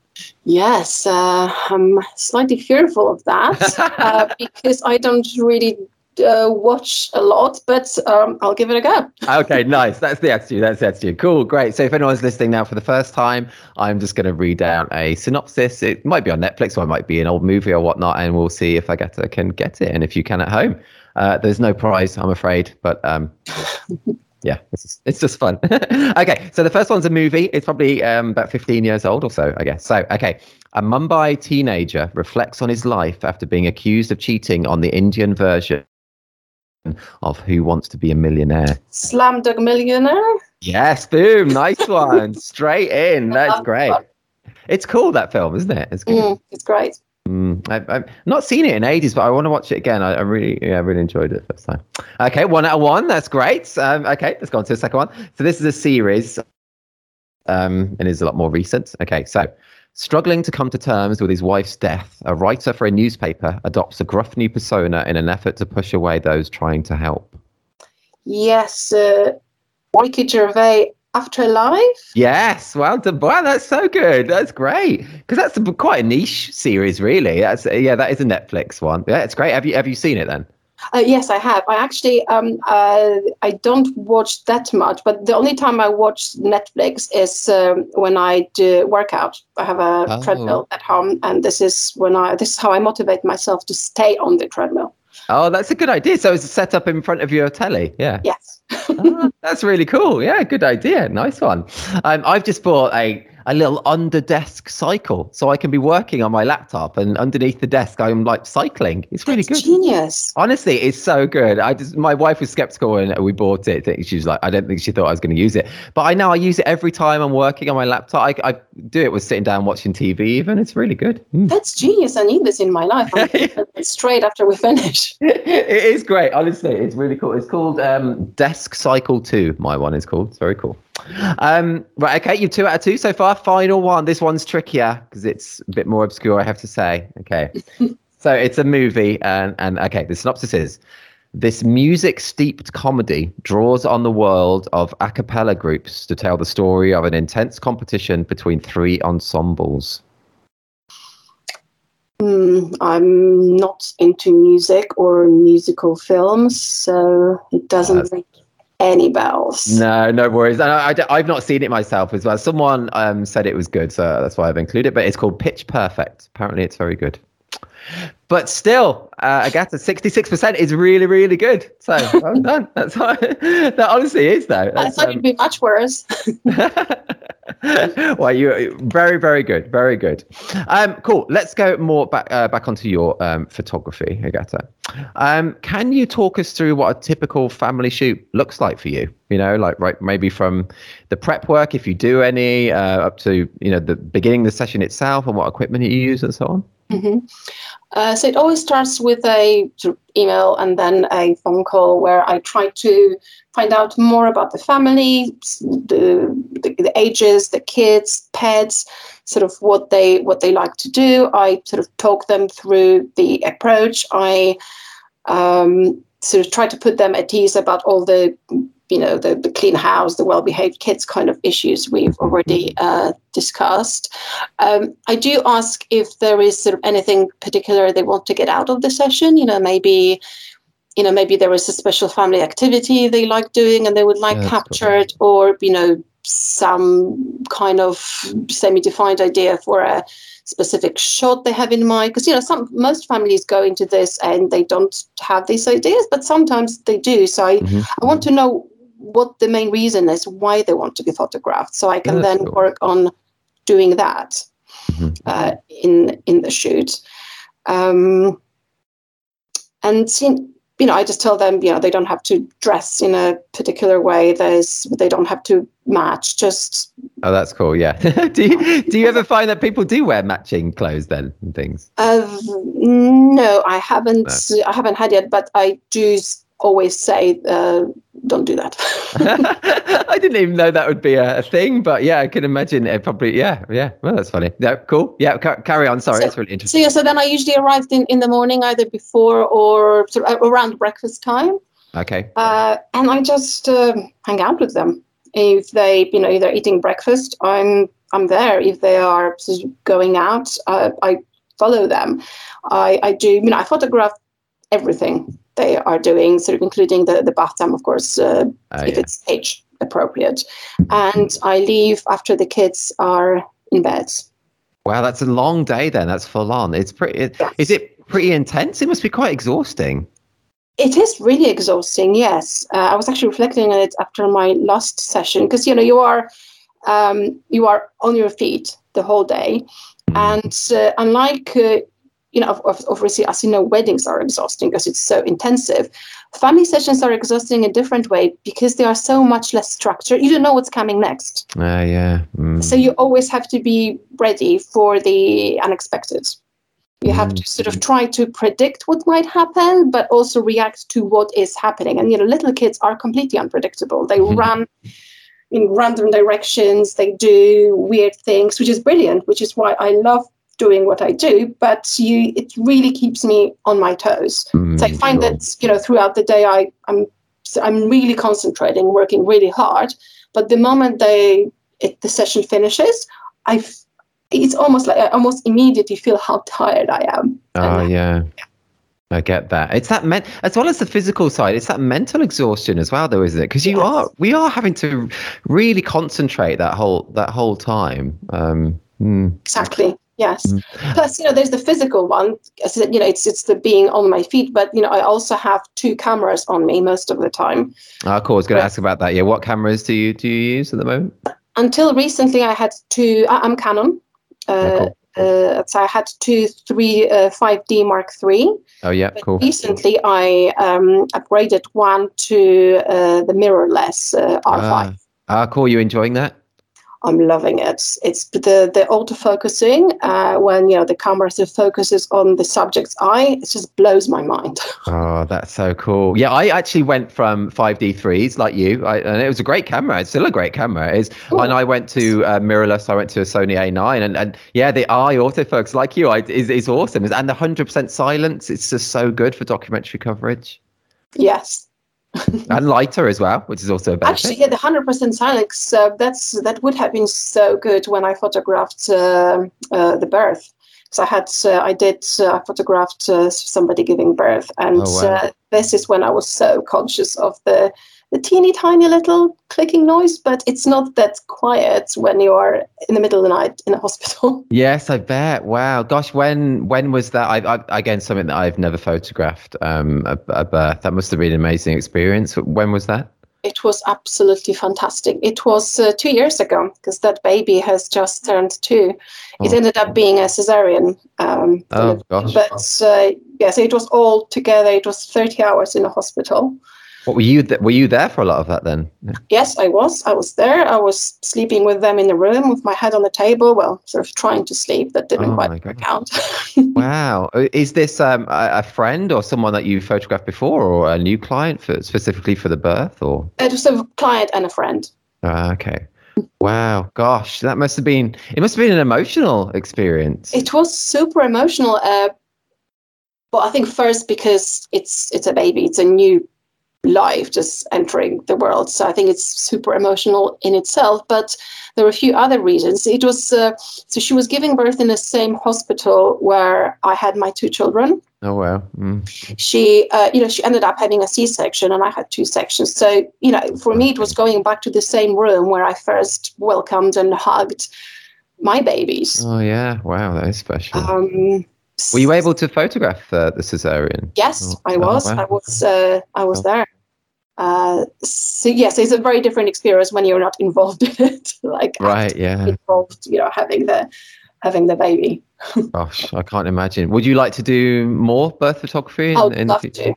Yes, uh, I'm slightly fearful of that *laughs* uh, because I don't really uh, watch a lot, but um, I'll give it a go. *laughs*
okay, nice. That's the attitude. That's the attitude. Cool, great. So if anyone's listening now for the first time, I'm just going to read out a synopsis. It might be on Netflix or it might be an old movie or whatnot, and we'll see if Agatha can get it and if you can at home. Uh, there's no prize, I'm afraid, but um, *laughs* yeah, it's just, it's just fun. *laughs* okay, so the first one's a movie. It's probably um, about 15 years old or so, I guess. So, okay, a Mumbai teenager reflects on his life after being accused of cheating on the Indian version of Who Wants to Be a Millionaire.
Slumdog Millionaire.
Yes, boom, nice one, *laughs* straight in. That's great. It's cool that film, isn't it?
It's good. Mm, it's great.
Mm, I, have not seen it in ages, but I want to watch it again. I, I really, yeah, I really enjoyed it first time. Okay, one out of one. That's great. Um, okay, let's go on to the second one. So this is a series, um, and is a lot more recent. Okay, so struggling to come to terms with his wife's death, a writer for a newspaper adopts a gruff new persona in an effort to push away those trying to help.
Yes, uh, Ricky Gervais After Life.
Yes, well done. Wow, that's so good. That's great because that's a, quite a niche series, really. That's yeah, that is a Netflix one. Yeah, it's great. Have you have you seen it then?
Uh, yes, I have. I actually um uh, I don't watch that much, but the only time I watch Netflix is um, when I do workout. I have a oh. treadmill at home, and this is when I this is how I motivate myself to stay on the treadmill.
Oh, that's a good idea. So it's set up in front of your telly. Yeah.
Yes.
oh, *laughs* that's really cool. Yeah, good idea. Nice one. Um, I've just bought a a little under desk cycle so I can be working on my laptop and underneath the desk I'm like cycling. It's really
That's
good.
Genius.
Honestly, it's so good. I just my wife was skeptical when we bought it. She was like, I don't think she thought I was going to use it. But I know I use it every time I'm working on my laptop. I, I do it with sitting down watching TV even. It's really good.
Mm. That's genius. I need this in my life. *laughs* straight after we finish. *laughs*
it is great. Honestly, it's really cool. It's called um, Desk Cycle 2. My one is called. It's very cool. Um, right, okay, you've two out of two so far. Final one. This one's trickier because it's a bit more obscure, I have to say. Okay. *laughs* so it's a movie, and, and okay, the synopsis is this music steeped comedy draws on the world of a cappella groups to tell the story of an intense competition between three ensembles.
Mm, I'm not into music or musical films, so it doesn't uh, any bells.
No, no worries. I, I, have not seen it myself as well. Someone um, said it was good, so that's why I've included it. But it's called Pitch Perfect. Apparently, it's very good. But still, uh, Agatha, 66% is really, really good. So well *laughs* done. That's how, *laughs* that honestly is, though.
That's, I thought um, it'd be much worse. *laughs*
well, you very, very good, very good. Um, cool. Let's go more back uh, back onto your um, photography, Agata. Um, can you talk us through what a typical family shoot looks like for you? You know, like right, maybe from the prep work, if you do any, uh, up to you know the beginning of the session itself, and what equipment you use, and so on.
Mm-hmm. Uh, so it always starts with a email and then a phone call where I try to find out more about the family, the, the, the, ages, the kids, pets, sort of what they what they like to do. I sort of talk them through the approach. I um, sort of try to put them at ease about all the you know the, the clean house the well-behaved kids kind of issues we've already uh, discussed. Um, i do ask if there is sort of anything particular they want to get out of the session you know maybe you know maybe there is a special family activity they like doing and they would like yeah, captured or you know some kind of semi-defined idea for a specific shot they have in mind. Because you know some most families go into this and they don't have these ideas but sometimes they do. So i, mm-hmm. I want to know what the main reason is why they want to be photographed so i can then cool. work on doing that mm-hmm. uh, in in the shoot um, and you know, I just tell them, you know, they don't have to dress in a particular way. There's, they don't have to match. Just.
Oh, that's cool. Yeah. *laughs* do you do you ever find that people do wear matching clothes then and things?
Uh, no, I haven't. No. I haven't had yet, but I do always say, uh, don't do that. *laughs* *laughs*
I didn't even know that would be a, a, thing, but yeah, I can imagine it probably. Yeah, yeah. Well, that's funny. Yeah, cool. Yeah, ca- carry on. Sorry, so, that's really interesting.
So yeah, so then I usually arrived in, in the morning, either before or sort of around breakfast time.
Okay.
Uh, and I just uh, hang out with them. If they, you know, if they're eating breakfast, I'm I'm there. If they are going out, uh, I follow them. I I do. You know, I photograph everything they are doing, sort of including the, the bath time, of course, uh,
Oh,
if
yeah.
it's age appropriate. And I leave after the kids are in bed.
Wow, that's a long day then. That's full on. It's pretty. It,
Yes.
Is it pretty intense? It must be quite exhausting.
It is really exhausting. Yes, uh, I was actually reflecting on it after my last session because you know you are um, you are on your feet the whole day, and uh, unlike uh, you know, of, of, obviously, as you know, weddings are exhausting because it's so intensive. Family sessions are exhausting in a different way because they are so much less structured. You don't know what's coming next,
Uh, yeah. Mm.
so you always have to be ready for the unexpected. You have to sort of try to predict what might happen, but also react to what is happening. And you know, little kids are completely unpredictable. They
Mhm.
run in random directions. They do weird things, which is brilliant. Which is why I love doing what I do. But you, it really keeps me on my toes.
Mm,
So I find
sure.
that you know throughout the day, I, I'm I'm really concentrating, working really hard. But the moment they it, the session finishes, I it's almost like I almost immediately feel how tired I am.
Oh
And
yeah. I get that. It's that men as well as the physical side. It's that mental exhaustion as well, though, isn't it? Because you
Yes.
are, we are having to really concentrate that whole that whole time. Um, mm,
Exactly. Yes.
Mm.
Plus, you know, there's the physical one. You know, it's it's the being on my feet, but you know, I also have two cameras on me most of the time.
oh, cool. I was going to ask about that. Yeah. What cameras do you do you use at the moment?
Until recently, I had two. I- I'm Canon.
Yeah,
Uh,
cool.
uh, so I had two, three, uh, 5D Mark III.
Oh yeah,
But
cool.
recently, I um, upgraded one to uh, the mirrorless uh, R5.
Ah, ah, cool. You enjoying that?
I'm loving it. It's the the auto focusing uh, when you know the camera sort of focuses on the subject's eye. It just blows my mind.
Oh, *laughs* that's so cool. Yeah, I actually went from 5D3s like you, I, and it was a great camera. It's still a great camera.
Cool.
and I went to uh, mirrorless. I went to a Sony A9, and, and yeah, the eye autofocus like you I, is is awesome. And the 100% silence, it's just so good for documentary coverage,
yes, *laughs*
and lighter as well, which is also a benefit.
actually, yeah, the hundred percent silence. Uh, that's that would have been so good when I photographed uh, uh, the birth. So I had, uh, I did, uh, I photographed uh, somebody giving birth, and
Oh, wow.
uh, this is when I was so conscious of the the teeny tiny little clicking noise. But it's not that quiet when you are in the middle of the night in a *laughs* hospital.
Yes, I bet. Wow, gosh, when when was that? I, I again something that I've never photographed. Um, a, a birth. That must have been an amazing experience. When was that?
It was absolutely fantastic. It was uh, two years ago because that baby has just turned two. It
Oh.
ended up being a cesarean. Um,
Oh gosh.
but uh, yeah, so it was all together. It was 30 hours in a hospital.
What were you? Th- were you there for a lot of that then?
Yes, I was. I was there. I was sleeping with them in the room with my head on the table. Well, sort of trying to sleep. That didn't
Oh
quite work out. *laughs*
Wow. Uh, Is this um, a, a friend or someone that you photographed before, or a new client for specifically for the birth? Or
it was a client and a friend.
Ah, okay. Wow. Gosh, that must have been. It must have been an emotional experience.
It was super emotional. Uh, but I think first because it's it's a baby, it's a new life just entering the world. So I think it's super emotional in itself. But there were a few other reasons. It was uh, so she was giving birth in the same hospital where I had my two children.
oh wow. Mm.
She, uh, you know, she ended up having a C-section, and I had two sections. So you know, for me, it was going back to the same room where I first welcomed and hugged my babies.
Oh yeah. Wow, that is special.
Um,
Were you able to photograph uh, the cesarean?
Yes,
Oh,
I
oh,
was.
wow.
I was. Uh, I was
Oh.
there. Uh, so yes, it's a very different experience when you're not *laughs* involved in it. like
Right. Yeah.
involved, you know, having the having the baby. *laughs*
Gosh, I can't imagine. Would you like to do more birth photography? In,
I would
in
love to.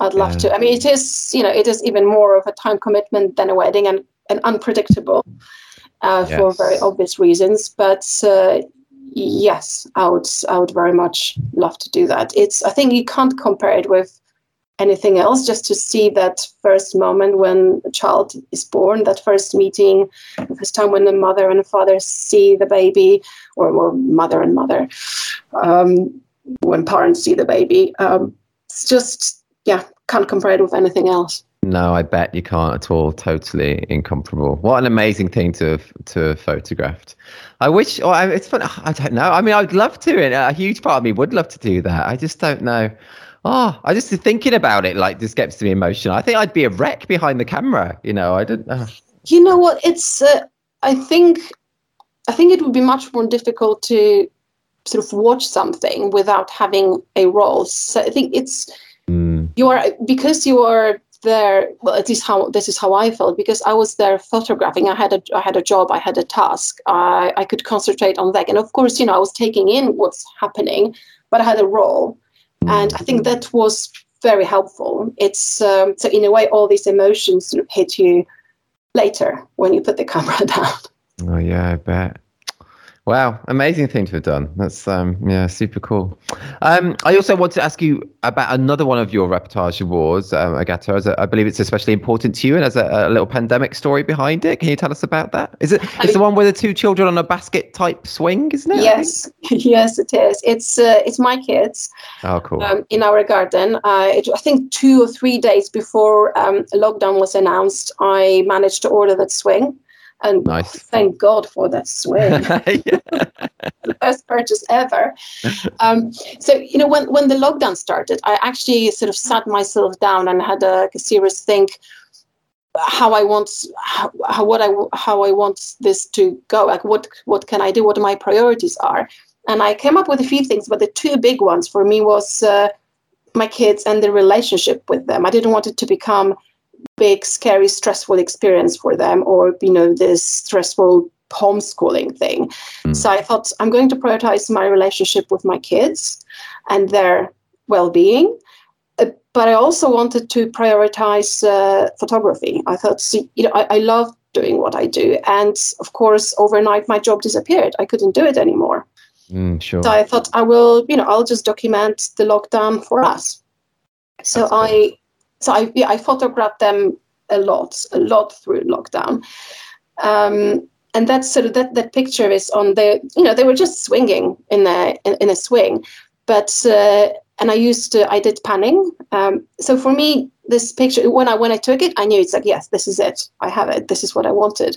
I'd love
Yeah.
to. I mean, it is, you know, it is even more of a time commitment than a wedding and, and unpredictable uh, for very obvious reasons. But uh, yes, I would, I would very much love to do that. It's, I think you can't compare it with anything else. Just to see that first moment when a child is born, that first meeting, the first time when the mother and the father see the baby, or, or mother and mother, um, when parents see the baby. Um, it's just yeah can't compare it with anything else
No, I bet you can't at all. Totally incomparable. What an amazing thing to have, to have photographed. I wish. Oh, I- it's fun. I don't know. I mean, I'd love to, and a huge part of me would love to do that. I just don't know Oh, I just thinking about it like just gets to me emotional. I think I'd be a wreck behind the camera. You know, I don't. Uh.
You know what? It's. Uh, I think. I think it would be much more difficult to sort of watch something without having a role. So I think it's mm. you are because you are there. Well, at least how this is how I felt because I was there photographing. I had a I had a job. I had a task. I I could concentrate on that, and of course, you know, I was taking in what's happening, but I had a role, and I think that was very helpful. It's um, so in a way, all these emotions sort of hit you later when you put the *laughs* camera down.
Oh yeah, I bet. Wow, amazing thing to have done. That's um, yeah, super cool. Um, I also want to ask you about another one of your reportage awards, um, Agata. As a, I believe it's especially important to you, and as a, a, little pandemic story behind it. Can you tell us about that? Is it? It's the one with the two children on a basket type swing, isn't it?
Yes, *laughs* yes, it is. It's uh, it's my kids.
Oh, cool.
Um, in our garden, uh, it, I think two or three days before um, lockdown was announced, I managed to order that swing. And nice. thank God for that swing. *laughs* *laughs* the best purchase ever. Um, so, you know, when, when the lockdown started, I actually sort of sat myself down and had a, a serious think how I want how, how what I how I want this to go. Like what what can I do? What my priorities are? And I came up with a few things, but the two big ones for me was uh, my kids and the relationship with them. I didn't want it to become big, scary, stressful experience for them, or you know, this stressful homeschooling thing. Mm. So I thought I'm going to prioritize my relationship with my kids and their well-being. Uh, but I also wanted to prioritize uh, photography. I thought, see, you know, I, I love doing what I do, and of course, overnight my job disappeared. I couldn't do it anymore.
Mm, sure.
So I thought I will, you know, I'll just document the lockdown for us. So I so I, yeah, I photographed them a lot, a lot through lockdown. Um, and that's sort of that, that picture is on the, you know, they were just swinging in a, in, in a swing. But, uh, and I used to, I did panning. Um, so for me, this picture, when I, when I took it, I knew it's like, yes, this is it. I have it. This is what I wanted.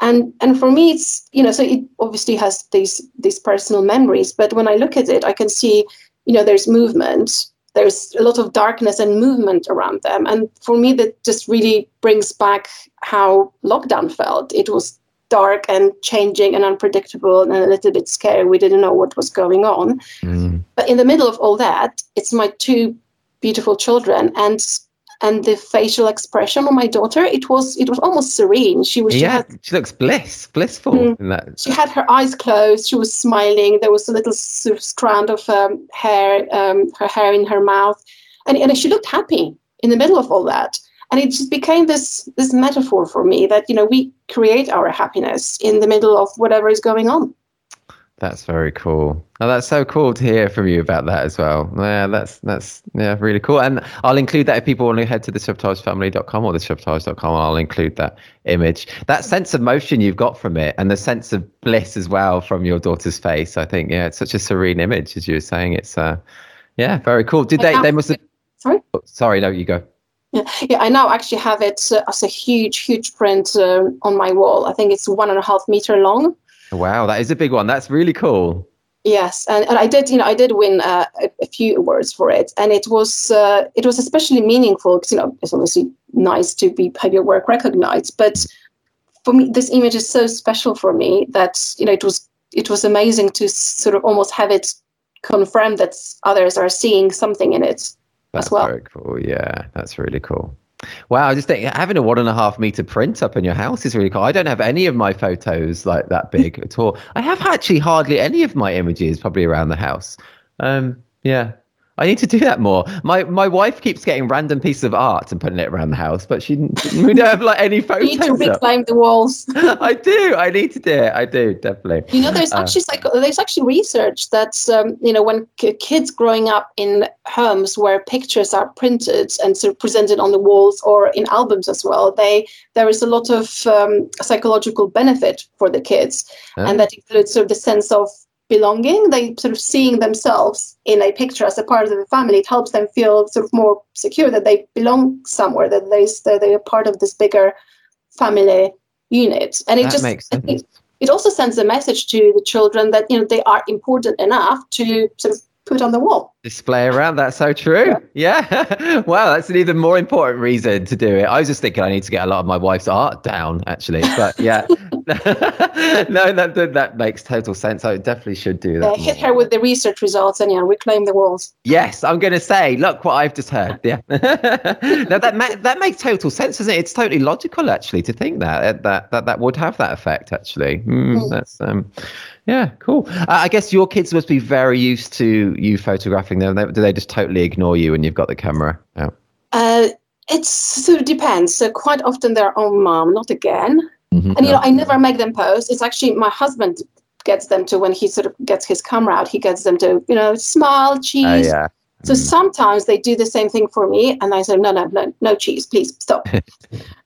And, and for me, it's, you know, so it obviously has these, these personal memories, but when I look at it, I can see, you know, there's movement, there's a lot of darkness and movement around them. And for me, that just really brings back how lockdown felt. It was dark and changing and unpredictable and a little bit scary. We didn't know what was going on. Mm. But in the middle of all that, it's my two beautiful children. And and the facial expression of my daughter it was it was almost serene. She was
yeah she, had, she looks bliss blissful mm, in that.
She had her eyes closed she was smiling there was a little strand of um, hair um, her hair in her mouth and, and she looked happy in the middle of all that. And it just became this this metaphor for me that you know we create our happiness in the middle of whatever is going on
that's very cool. Oh, that's so cool to hear from you about that as well. Yeah, that's that's yeah, really cool. And I'll include that if people want to head to the sabotagefamily.com or the sabotage.com, I'll include that image. That sense of motion you've got from it and the sense of bliss as well from your daughter's face. I think, yeah, it's such a serene image as you were saying. It's uh yeah, very cool. Did they they must have
Sorry?
Oh, sorry, no, you go.
Yeah, yeah. I now actually have it uh, as a huge, huge print uh, on my wall. I think it's one and a half meter long.
Wow, that is a big one. That's really cool.
Yes, and, and I did, you know, I did win uh, a, a, few awards for it, and it was uh, it was especially meaningful because you know it's obviously nice to be have your work recognized, but for me, this image is so special for me that you know it was it was amazing to sort of almost have it confirmed that others are seeing something in it
that's
as well.
Very cool. Yeah, that's really cool. Wow, I just think having a one and a half meter print up in your house is really cool. I don't have any of my photos like that *laughs* big at all. I have actually hardly any of my images probably around the house. Um, yeah, I need to do that more. My my wife keeps getting random pieces of art and putting it around the house, but she *laughs* we don't have like any photos.
You need to reclaim the walls. *laughs*
I do. I need to do it. I do definitely.
You know, there's uh, actually like there's actually research that's um, you know when kids growing up in homes where pictures are printed and sort of presented on the walls or in albums as well, they there is a lot of um, psychological benefit for the kids, and that includes sort of the sense of belonging they sort of seeing themselves in a picture as a part of the family it helps them feel sort of more secure that they belong somewhere that they that they are part of this bigger family unit and it that just makes sense. It, it also sends a message to the children that you know they are important enough to sort of put on the wall
display around. That's so true. Yeah. yeah. *laughs* wow, that's an even more important reason to do it. I was just thinking I need to get a lot of my wife's art down, actually. But yeah, *laughs* *laughs* no, that, that, makes total sense. I definitely should do that.
Yeah, hit her with the research results and yeah, reclaim the walls.
Yes, I'm going to say, look what I've just heard. Yeah. now that ma- that makes total sense, doesn't it? It's totally logical actually to think that that that that would have that effect actually. Mm, mm. That's um yeah, cool. Uh, I guess your kids must be very used to you photographing them. Do they just totally ignore you when you've got the camera out?
Uh, it sort of depends. So quite often they're, oh, mom, not again. Mm-hmm. And you know, I never make them post. It's actually my husband gets them to when he sort of gets his camera out. He gets them to you know smile, cheese. Uh, yeah. So mm. sometimes they do the same thing for me, and I say, no, no, no, no cheese, please stop. *laughs*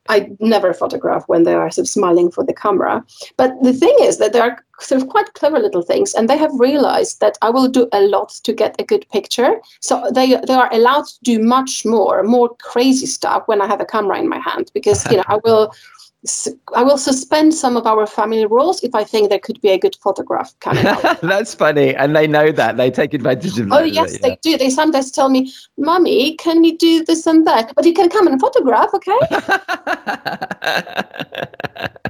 I never photograph when they are sort of smiling for the camera. But the thing is that there are sort of quite clever little things, and they have realized that I will do a lot to get a good picture. So they they are allowed to do much more, more crazy stuff when I have a camera in my hand, because you know I will *laughs* I will suspend some of our family rules if I think there could be a good photograph coming. *laughs*
That's funny. And they know that. They take advantage of oh,
that. Oh, yes, they do. They sometimes tell me, Mummy, can we do this and that? But you can come and photograph, okay?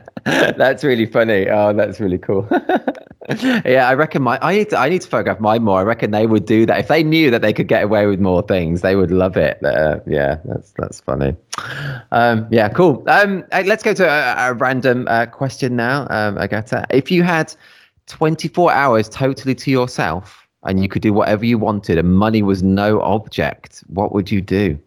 *laughs* *laughs*
that's really funny. Oh, that's really cool. *laughs* yeah, I reckon my I need to I need to photograph mine more. I reckon they would do that if they knew that they could get away with more things. They would love it. Uh, yeah, that's that's funny. Um, yeah, cool. Um, let's go to a, a random uh, question now, um, Agata. If you had 24 hours totally to yourself and you could do whatever you wanted and money was no object, what would you do?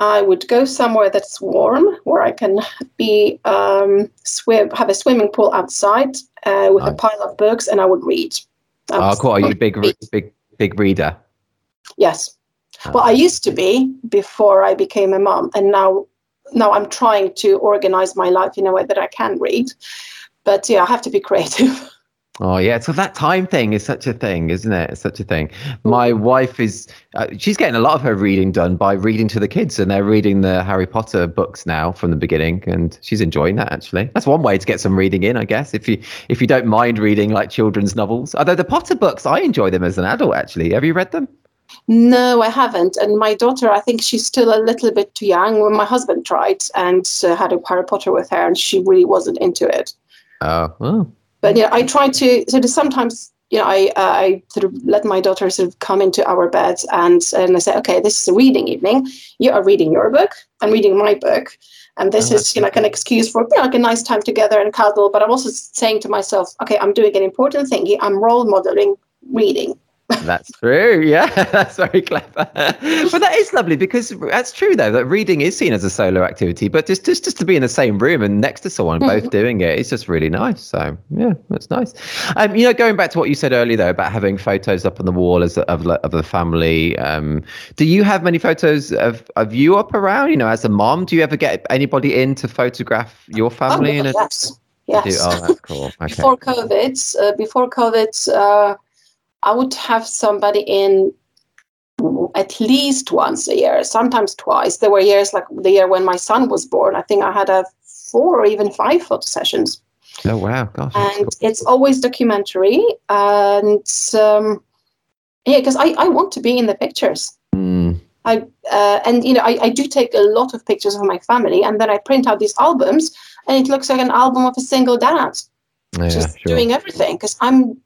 I would go somewhere that's warm, where I can be um, swim, have a swimming pool outside uh, with nice. a pile of books, and I would read.
oh, cool! Are you a big, big, big reader?
Yes. Oh. Well, I used to be before I became a mom, and now, now I'm trying to organize my life in a way that I can read. But yeah, I have to be creative. *laughs*
Oh yeah, so that time thing is such a thing, isn't it? It's such a thing. My wife is uh, she's getting a lot of her reading done by reading to the kids, and they're reading the Harry Potter books now from the beginning, and she's enjoying that actually. That's one way to get some reading in, I guess. If you if you don't mind reading like children's novels, although the Potter books, I enjoy them as an adult. Actually, have you read them?
No, I haven't. And my daughter, I think she's still a little bit too young. When my husband tried and uh, had a Harry Potter with her, and she really wasn't into it.
Oh, well,
but yeah, I try to sort of sometimes you know, I uh, I sort of let my daughter sort of come into our beds and and I say, okay, this is a reading evening. You are reading your book. I'm reading my book, and this oh, is you know like an excuse for you know, like a nice time together and cuddle. But I'm also saying to myself, okay, I'm doing an important thing. I'm role modeling reading.
That's true. Yeah, *laughs* that's very clever. but that is lovely because that's true though that reading is seen as a solo activity. But just just just to be in the same room and next to someone both mm-hmm. doing it, it's just really nice. So yeah, that's nice. Um, you know, going back to what you said earlier though about having photos up on the wall as of of the family. Um, do you have many photos of of you up around? You know, as a mom, do you ever get anybody in to photograph your family?
Oh, in a, yes. Yes.
Oh, that's cool. *laughs*
Okay. Before COVID, uh, before COVID, uh, I would have somebody in at least once a year, sometimes twice. There were years like the year when my son was born. I think I had a four or even five photo sessions.
Oh wow! Gosh,
and cool. it's always documentary, and um, yeah, because I, I want to be in the pictures.
Mm.
I uh, and you know I, I do take a lot of pictures of my family, and then I print out these albums, and it looks like an album of a single dad, yeah, just sure. doing everything. Because I'm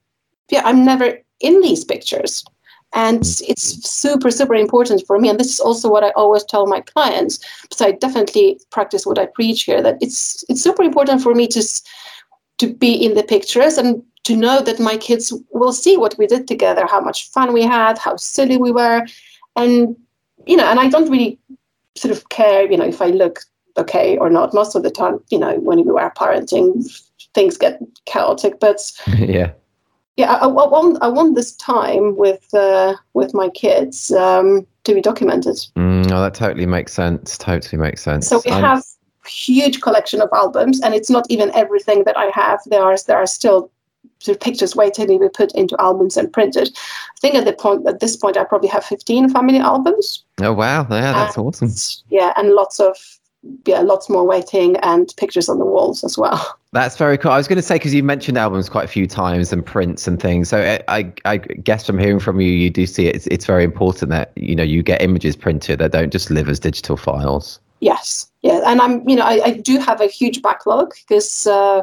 yeah I'm never in these pictures. And mm-hmm. it's super, super important for me. And this is also what I always tell my clients. So I definitely practice what I preach here. That it's it's super important for me to to be in the pictures and to know that my kids will see what we did together, how much fun we had, how silly we were, and you know. And I don't really sort of care, you know, if I look okay or not. Most of the time, you know, when we were parenting, things get chaotic. But *laughs*
yeah,
yeah, I, I, want I want this time with uh, with my kids um, to be documented.
Mm, oh, that totally makes sense. Totally makes sense.
So we I'm... have huge collection of albums, and it's not even everything that I have. There are there are still sort of pictures waiting to be put into albums and printed. I think at the point at this point I probably have 15 family albums.
Oh wow, yeah, that's and, awesome.
Yeah, and lots of yeah, lots more waiting and pictures on the walls as well. *laughs*
That's very cool. I was going to say because you mentioned albums quite a few times and prints and things. So I, I, I, guess from hearing from you, you do see it, it's, it's very important that you know you get images printed that don't just live as digital files.
Yes, yeah, and I'm you know I, I do have a huge backlog because uh,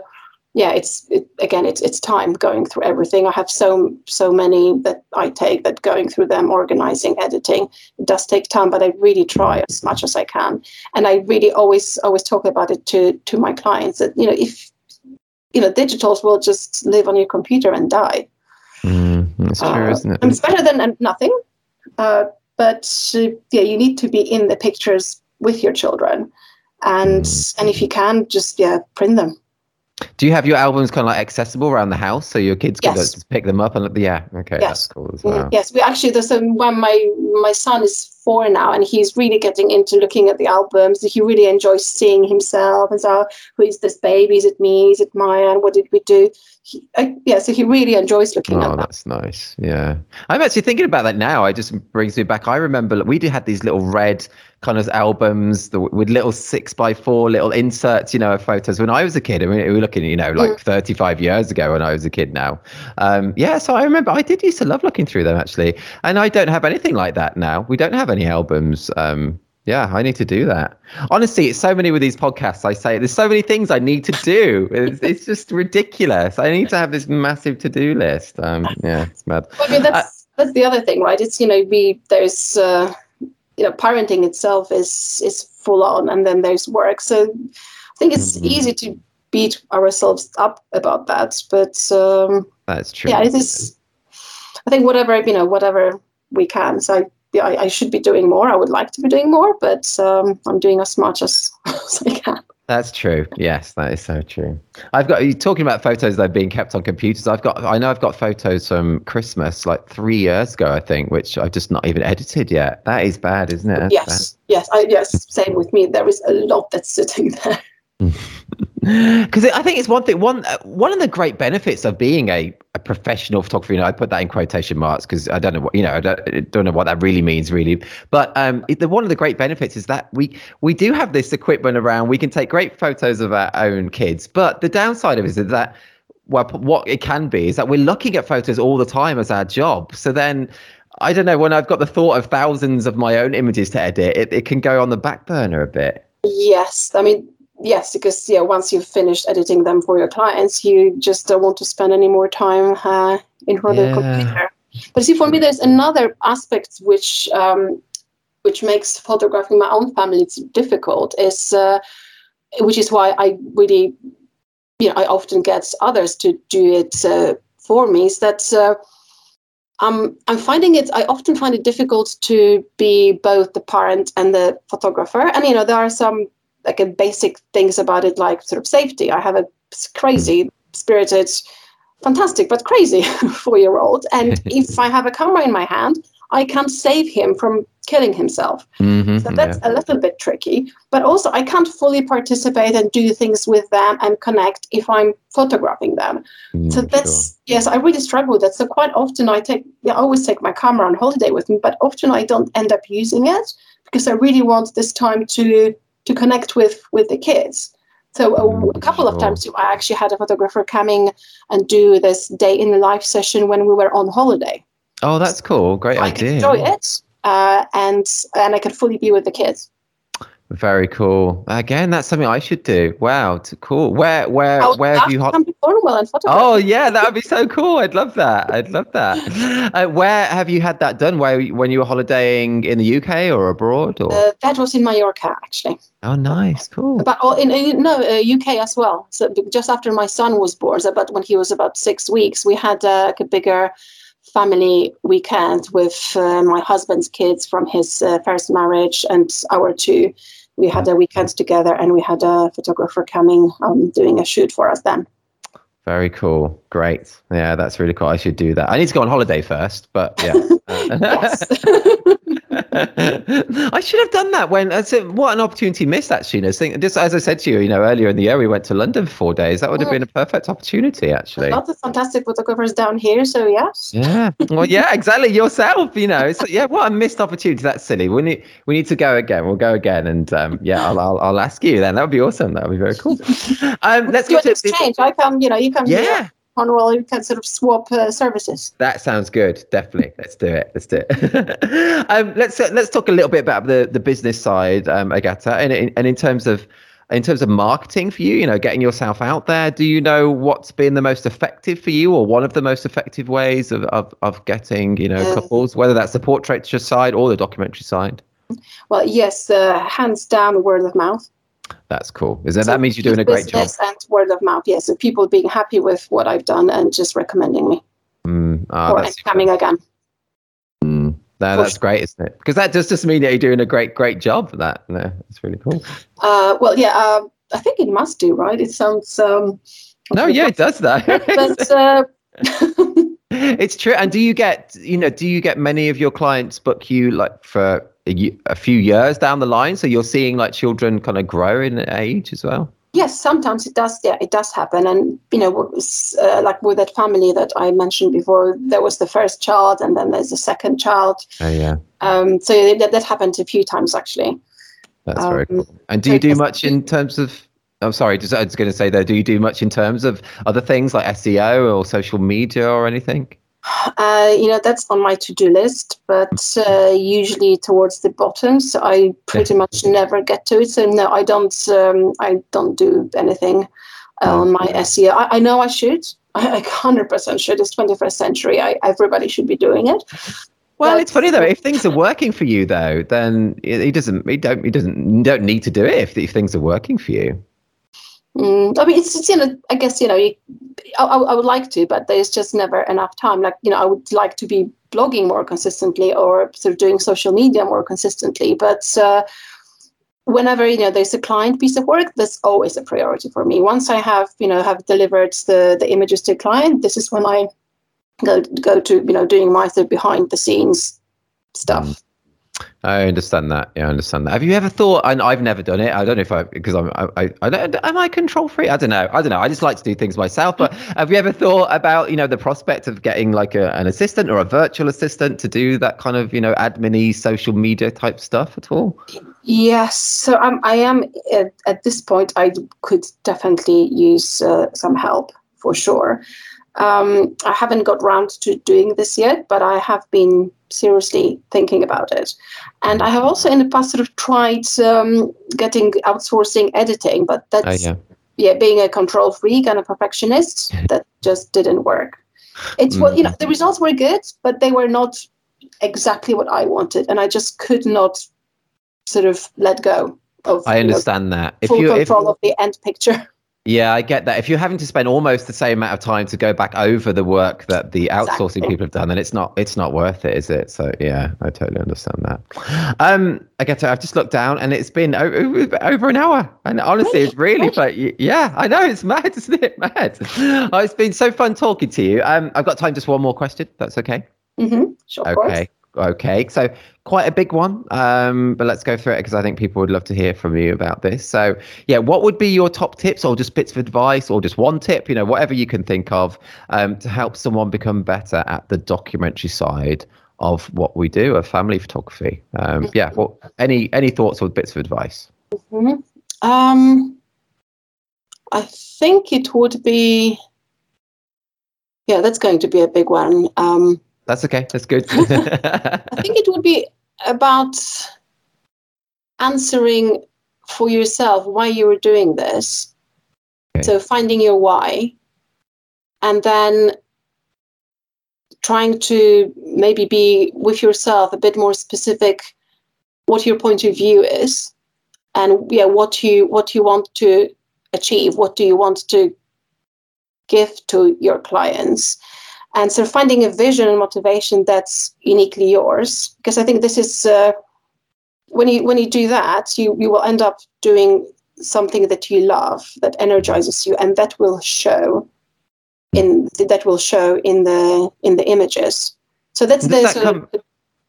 yeah, it's it, again it's it's time going through everything. I have so so many that I take that going through them, organizing, editing. It does take time, but I really try as much as I can, and I really always always talk about it to to my clients that you know if you know, digitals will just live on your computer and die.
Mm, that's true, uh, isn't it?
it's better than nothing. Uh, but uh, yeah, you need to be in the pictures with your children, and mm. and if you can, just yeah, print them.
Do you have your albums kind of like accessible around the house so your kids can yes. just pick them up and look? Yeah, okay, yes. that's cool as mm-hmm. well.
Yes, we actually there's a when my my son is four now and he's really getting into looking at the albums. He really enjoys seeing himself and so who is this baby? Is it me? Is it Maya? And what did we do? He, uh, yeah, so he really enjoys looking
oh,
at that.
that's nice. Yeah, I'm actually thinking about that now. It just brings me back. I remember we did have these little red kind of albums with little six by four little inserts, you know, of photos when I was a kid. I mean, we were looking, you know, like mm. 35 years ago when I was a kid now. Um, yeah, so I remember I did used to love looking through them actually. And I don't have anything like that now. We don't have any albums. Um, yeah, I need to do that. Honestly, it's so many with these podcasts. I say there's so many things I need to do. It's, it's just ridiculous. I need to have this massive to do list. Um, yeah, it's mad.
I mean, that's uh, that's the other thing, right? It's you know, we there's uh, you know parenting itself is is full on and then there's work so i think it's mm-hmm. easy to beat ourselves up about that but um
that's true
yeah it is i think whatever you know whatever we can so I, I, I should be doing more i would like to be doing more but um i'm doing as much as, *laughs* as i can
that's true. Yes, that is so true. I've got you talking about photos that are being kept on computers. I've got I know I've got photos from Christmas like three years ago, I think, which I've just not even edited yet. That is bad, isn't it? That's
yes, bad. yes, I, yes. Same with me. There is a lot that's sitting *laughs* there. *laughs*
because I think it's one thing. One uh, one of the great benefits of being a, a professional photographer. You know, I put that in quotation marks because I don't know what you know. I don't, I don't know what that really means, really. But um, the one of the great benefits is that we we do have this equipment around. We can take great photos of our own kids. But the downside of it is that well, what it can be is that we're looking at photos all the time as our job. So then. I don't know. When I've got the thought of thousands of my own images to edit, it, it can go on the back burner a bit.
Yes, I mean yes, because yeah, once you've finished editing them for your clients, you just don't want to spend any more time uh, in front of the computer. But see, for me, there's another aspect which um, which makes photographing my own family difficult. Is uh, which is why I really, you know, I often get others to do it uh, for me. Is that uh, um, I'm finding it. I often find it difficult to be both the parent and the photographer. And you know, there are some like a basic things about it, like sort of safety. I have a crazy spirited, fantastic but crazy *laughs* four year old, and *laughs* if I have a camera in my hand, I can't save him from killing himself. Mm-hmm, so that's yeah. a little bit tricky. But also, I can't fully participate and do things with them and connect if I'm photographing them. Mm, so that's sure. yes, I really struggle with that. So quite often, I take I always take my camera on holiday with me, but often I don't end up using it because I really want this time to to connect with with the kids. So a, mm, a couple of times I actually had a photographer coming and do this day in the life session when we were on holiday.
Oh, that's cool! Great so idea. I
enjoy it, uh, and and I could fully be with the kids.
Very cool. Again, that's something I should do. Wow, it's cool. Where, where, where have you?
Ho- come to Cornwall and photograph.
Oh yeah, that would be so cool. I'd love that. I'd love that. Uh, where have you had that done? Where when you were holidaying in the UK or abroad? Or
uh, that was in Mallorca, actually.
Oh, nice, cool.
But oh, in, in no uh, UK as well. So just after my son was born, so but when he was about six weeks, we had uh, a bigger family weekend with uh, my husband's kids from his uh, first marriage and our two we had a weekend together and we had a photographer coming um, doing a shoot for us then.
Very cool. Great. Yeah, that's really cool. I should do that. I need to go on holiday first, but yeah. *laughs* *laughs* *laughs* I should have done that when. I said, what an opportunity missed. Actually, you know, think, just as I said to you, you know, earlier in the year, we went to London for four days. That would have been a perfect opportunity, actually.
Lots of fantastic photographers down here, so yes.
Yeah. Well, yeah, exactly. Yourself, you know. So yeah, what a missed opportunity. That's silly. We need we need to go again. We'll go again, and um, yeah, I'll, I'll, I'll ask you then. That would be awesome. That would be very cool. Um, let's
go to exchange. I come, you know, you come.
Yeah.
Here. Cornwall, you can sort of swap uh, services.
That sounds good. Definitely, let's do it. Let's do it. *laughs* um, let's uh, let's talk a little bit about the the business side, um, Agata, and in, and in terms of in terms of marketing for you, you know, getting yourself out there. Do you know what's been the most effective for you, or one of the most effective ways of of, of getting you know uh, couples, whether that's the portraiture side or the documentary side?
Well, yes, uh, hands down, word of mouth.
That's cool. Is that so that means you're doing a great job?
And word of mouth, yes. So people being happy with what I've done and just recommending me.
Mm, oh,
or coming again.
Mm, no, that's great, isn't it? Because that does just mean that you're doing a great, great job for that. No, that's really cool.
Uh, well, yeah, uh, I think it must do, right? It sounds. Um,
no, yeah, it does that. but, *laughs* uh, it's true. And do you get, you know, do you get many of your clients book you like for a, a few years down the line so you're seeing like children kind of grow in age as well?
Yes sometimes it does yeah it does happen. And you know uh, like with that family that i mentioned before there was the first child and then there's the second child.
Oh yeah.
Um so that, that happened a few times actually.
That's um, very cool. And do you do much in terms of I'm sorry, just, I was going to say though, do you do much in terms of other things like SEO or social media or anything?
Uh, you know, that's on my to-do list, but uh, usually towards the bottom, so I pretty much never get to it. So no, I don't. Um, I don't do anything uh, on my SEO. I, I know I should. *laughs* I hundred percent should. It's 21st century. I, everybody should be doing it. *laughs*
Well, but, it's funny though. If things are working for you, though, then he doesn't. He don't. He doesn't. You don't need to do it if, if things are working for you.
Mm, I mean, it's, it's, you know, I guess you know, you, I, I would like to, but there's just never enough time. Like you know, I would like to be blogging more consistently or sort of doing social media more consistently, but. Uh, whenever you know there's a client piece of work that's always a priority for me once i have you know have delivered the the images to a client this is when i go go to you know doing my sort of behind the scenes stuff mm.
I understand that. Yeah, I understand that. Have you ever thought? And I've never done it. I don't know if I because I'm. I, I, I don't. Am I control free? I don't know. I don't know. I just like to do things myself. But *laughs* have you ever thought about you know the prospect of getting like a, an assistant or a virtual assistant to do that kind of you know admin social media type stuff at all?
Yes. So I'm. I am at, at this point. I could definitely use uh, some help for sure. Um, I haven't got round to doing this yet, but I have been seriously thinking about it. And I have also in the past sort of tried um, getting outsourcing editing, but that's uh, yeah. yeah, being a control freak and a perfectionist, *laughs* that just didn't work. It's what you know. The results were good, but they were not exactly what I wanted, and I just could not sort of let go of.
I understand know, that.
If full you control if, of the end picture. *laughs*
Yeah, I get that. If you're having to spend almost the same amount of time to go back over the work that the outsourcing exactly. people have done, then it's not it's not worth it, is it? So yeah, I totally understand that. Um, I get to. I've just looked down, and it's been over, over an hour, and honestly, it's really. But yeah, I know it's mad, *laughs* isn't it? Mad. Oh, it's been so fun talking to you. Um, I've got time just one more question. That's okay.
Mm-hmm. Sure.
Okay. Okay, so quite a big one, um, but let's go through it because I think people would love to hear from you about this. So, yeah, what would be your top tips, or just bits of advice, or just one tip, you know, whatever you can think of, um, to help someone become better at the documentary side of what we do, of family photography? Um, yeah, well, any any thoughts or bits of advice?
Mm-hmm. Um, I think it would be, yeah, that's going to be a big one. Um,
that's okay. That's good. *laughs*
I think it would be about answering for yourself why you were doing this. Okay. So finding your why, and then trying to maybe be with yourself a bit more specific what your point of view is and yeah what you what you want to achieve what do you want to give to your clients and so finding a vision and motivation that's uniquely yours because i think this is uh, when you when you do that you you will end up doing something that you love that energizes you and that will show in that will show in the in the images so that's the,
that come,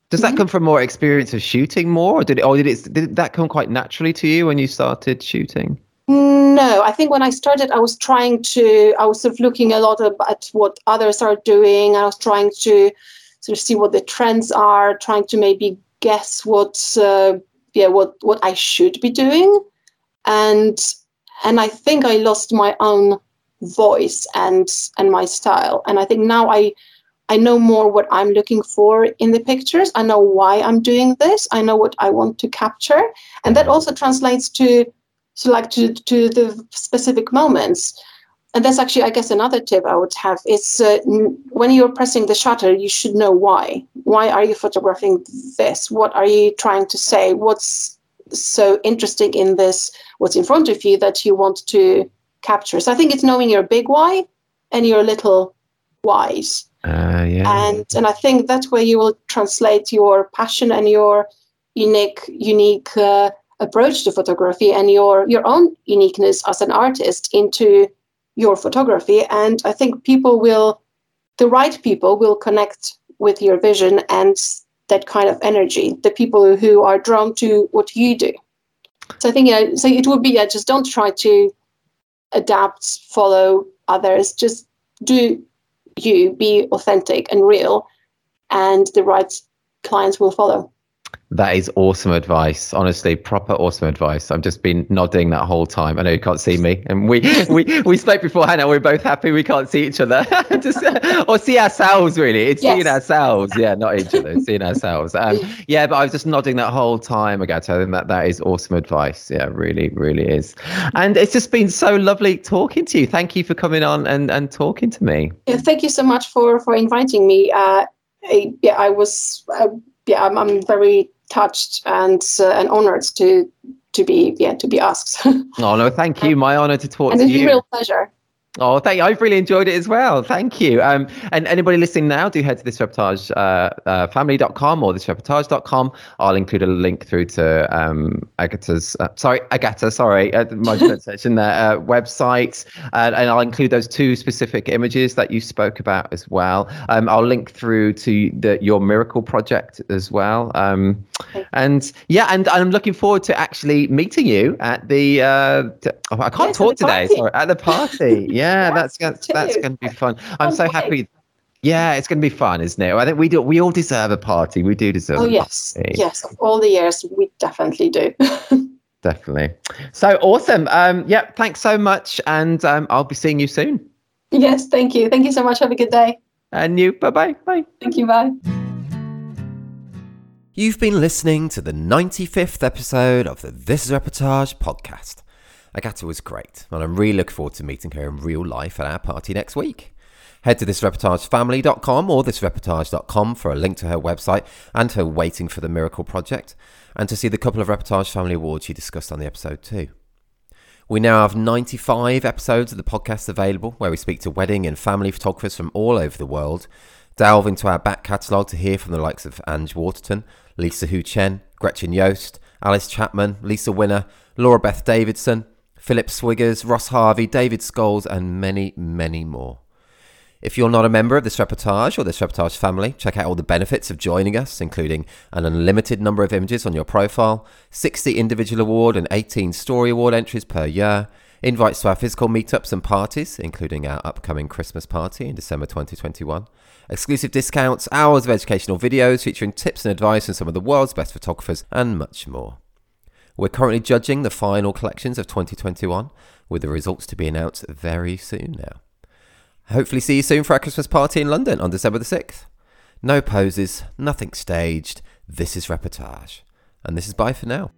Does that mm-hmm. come from more experience of shooting more, or did it, or did it, did that come quite naturally to you when you started shooting?
No, I think when I started, I was trying to, I was sort of looking a lot at what others are doing. I was trying to sort of see what the trends are, trying to maybe guess what, uh, yeah, what what I should be doing, and and I think I lost my own voice and and my style. And I think now I I know more what I'm looking for in the pictures. I know why I'm doing this. I know what I want to capture, and that also translates to so like to to the specific moments. And that's actually, I guess, another tip I would have is uh, when you're pressing the shutter, you should know why. Why are you photographing this? What are you trying to say? What's so interesting in this? What's in front of you that you want to capture? So I think it's knowing your big why and your little whys.
Uh, yeah.
And and I think that's where you will translate your passion and your unique unique uh, approach to photography and your your own uniqueness as an artist into your photography. And I think people will, the right people will connect with your vision and that kind of energy. The people who are drawn to what you do. So I think yeah. So it would be yeah. Just don't try to adapt, follow others. Just do you be authentic and real, and the right clients will follow.
That is awesome advice. Honestly, proper awesome advice. I've just been nodding that whole time. I know you can't see me, and we *laughs* we we spoke beforehand, and we're both happy we can't see each other, *laughs* just or see ourselves. Really, it's yes. seeing ourselves. Yeah, not each other, seeing ourselves. Um, *laughs* yeah, but I was just nodding that whole time, Agata, and that that is awesome advice. Yeah, really, really is. And it's just been so lovely talking to you. Thank you for coming on and and talking to me.
Yeah, thank you so much for for inviting me. Uh, I, yeah, I was. Uh, yeah, I'm, I'm very touched and uh, and honored to to be yeah to be asked. *laughs* oh
no, thank you. My honor to talk
and
to
you.
It's
a real pleasure.
Oh, thank you. I've really enjoyed it as well. Thank you. Um, and anybody listening now, do head to this reportage uh, uh, family.com or thisreportage.com. I'll include a link through to um, Agata's, uh, sorry, Agata, sorry, uh, my *laughs* pronunciation there, uh, website. and I'll include those two specific images that you spoke about as well. Um, I'll link through to the, your miracle project as well. Um, and yeah, and I'm looking forward to actually meeting you at the, uh, to, oh, I can't talk today, sorry, at the party. *laughs* Yeah. Yeah, that's that's, that's going to be fun. I'm so happy. Yeah, it's going to be fun, isn't it? I think we do. We all deserve a party. We do deserve.
Oh yes, yes. All the years, we definitely do. *laughs*
definitely. So awesome. Um, yeah. Thanks so much, and um, I'll be seeing you soon.
Yes. Thank you. Thank you so much. Have a good day.
And you. Bye bye. Bye.
Thank you. Bye.
You've been listening to the 95th episode of the This is Reportage podcast. Agata was great, and I'm really looking forward to meeting her in real life at our party next week. Head to thisreportagefamily.com or thisreportage.com for a link to her website and her Waiting for the Miracle project, and to see the couple of Reportage Family Awards she discussed on the episode too. We now have 95 episodes of the podcast available where we speak to wedding and family photographers from all over the world, delve into our back catalogue to hear from the likes of Ange Waterton, Lisa Hu Chen, Gretchen Yost, Alice Chapman, Lisa Winner, Laura Beth Davidson, Philip Swiggers, Ross Harvey, David Scholes, and many, many more. If you're not a member of this reportage or this reportage family, check out all the benefits of joining us, including an unlimited number of images on your profile, 60 individual award and 18 story award entries per year, invites to our physical meetups and parties, including our upcoming Christmas party in December 2021, exclusive discounts, hours of educational videos featuring tips and advice from some of the world's best photographers, and much more. We're currently judging the final collections of 2021, with the results to be announced very soon now. Hopefully, see you soon for our Christmas party in London on December the 6th. No poses, nothing staged. This is reportage. And this is bye for now.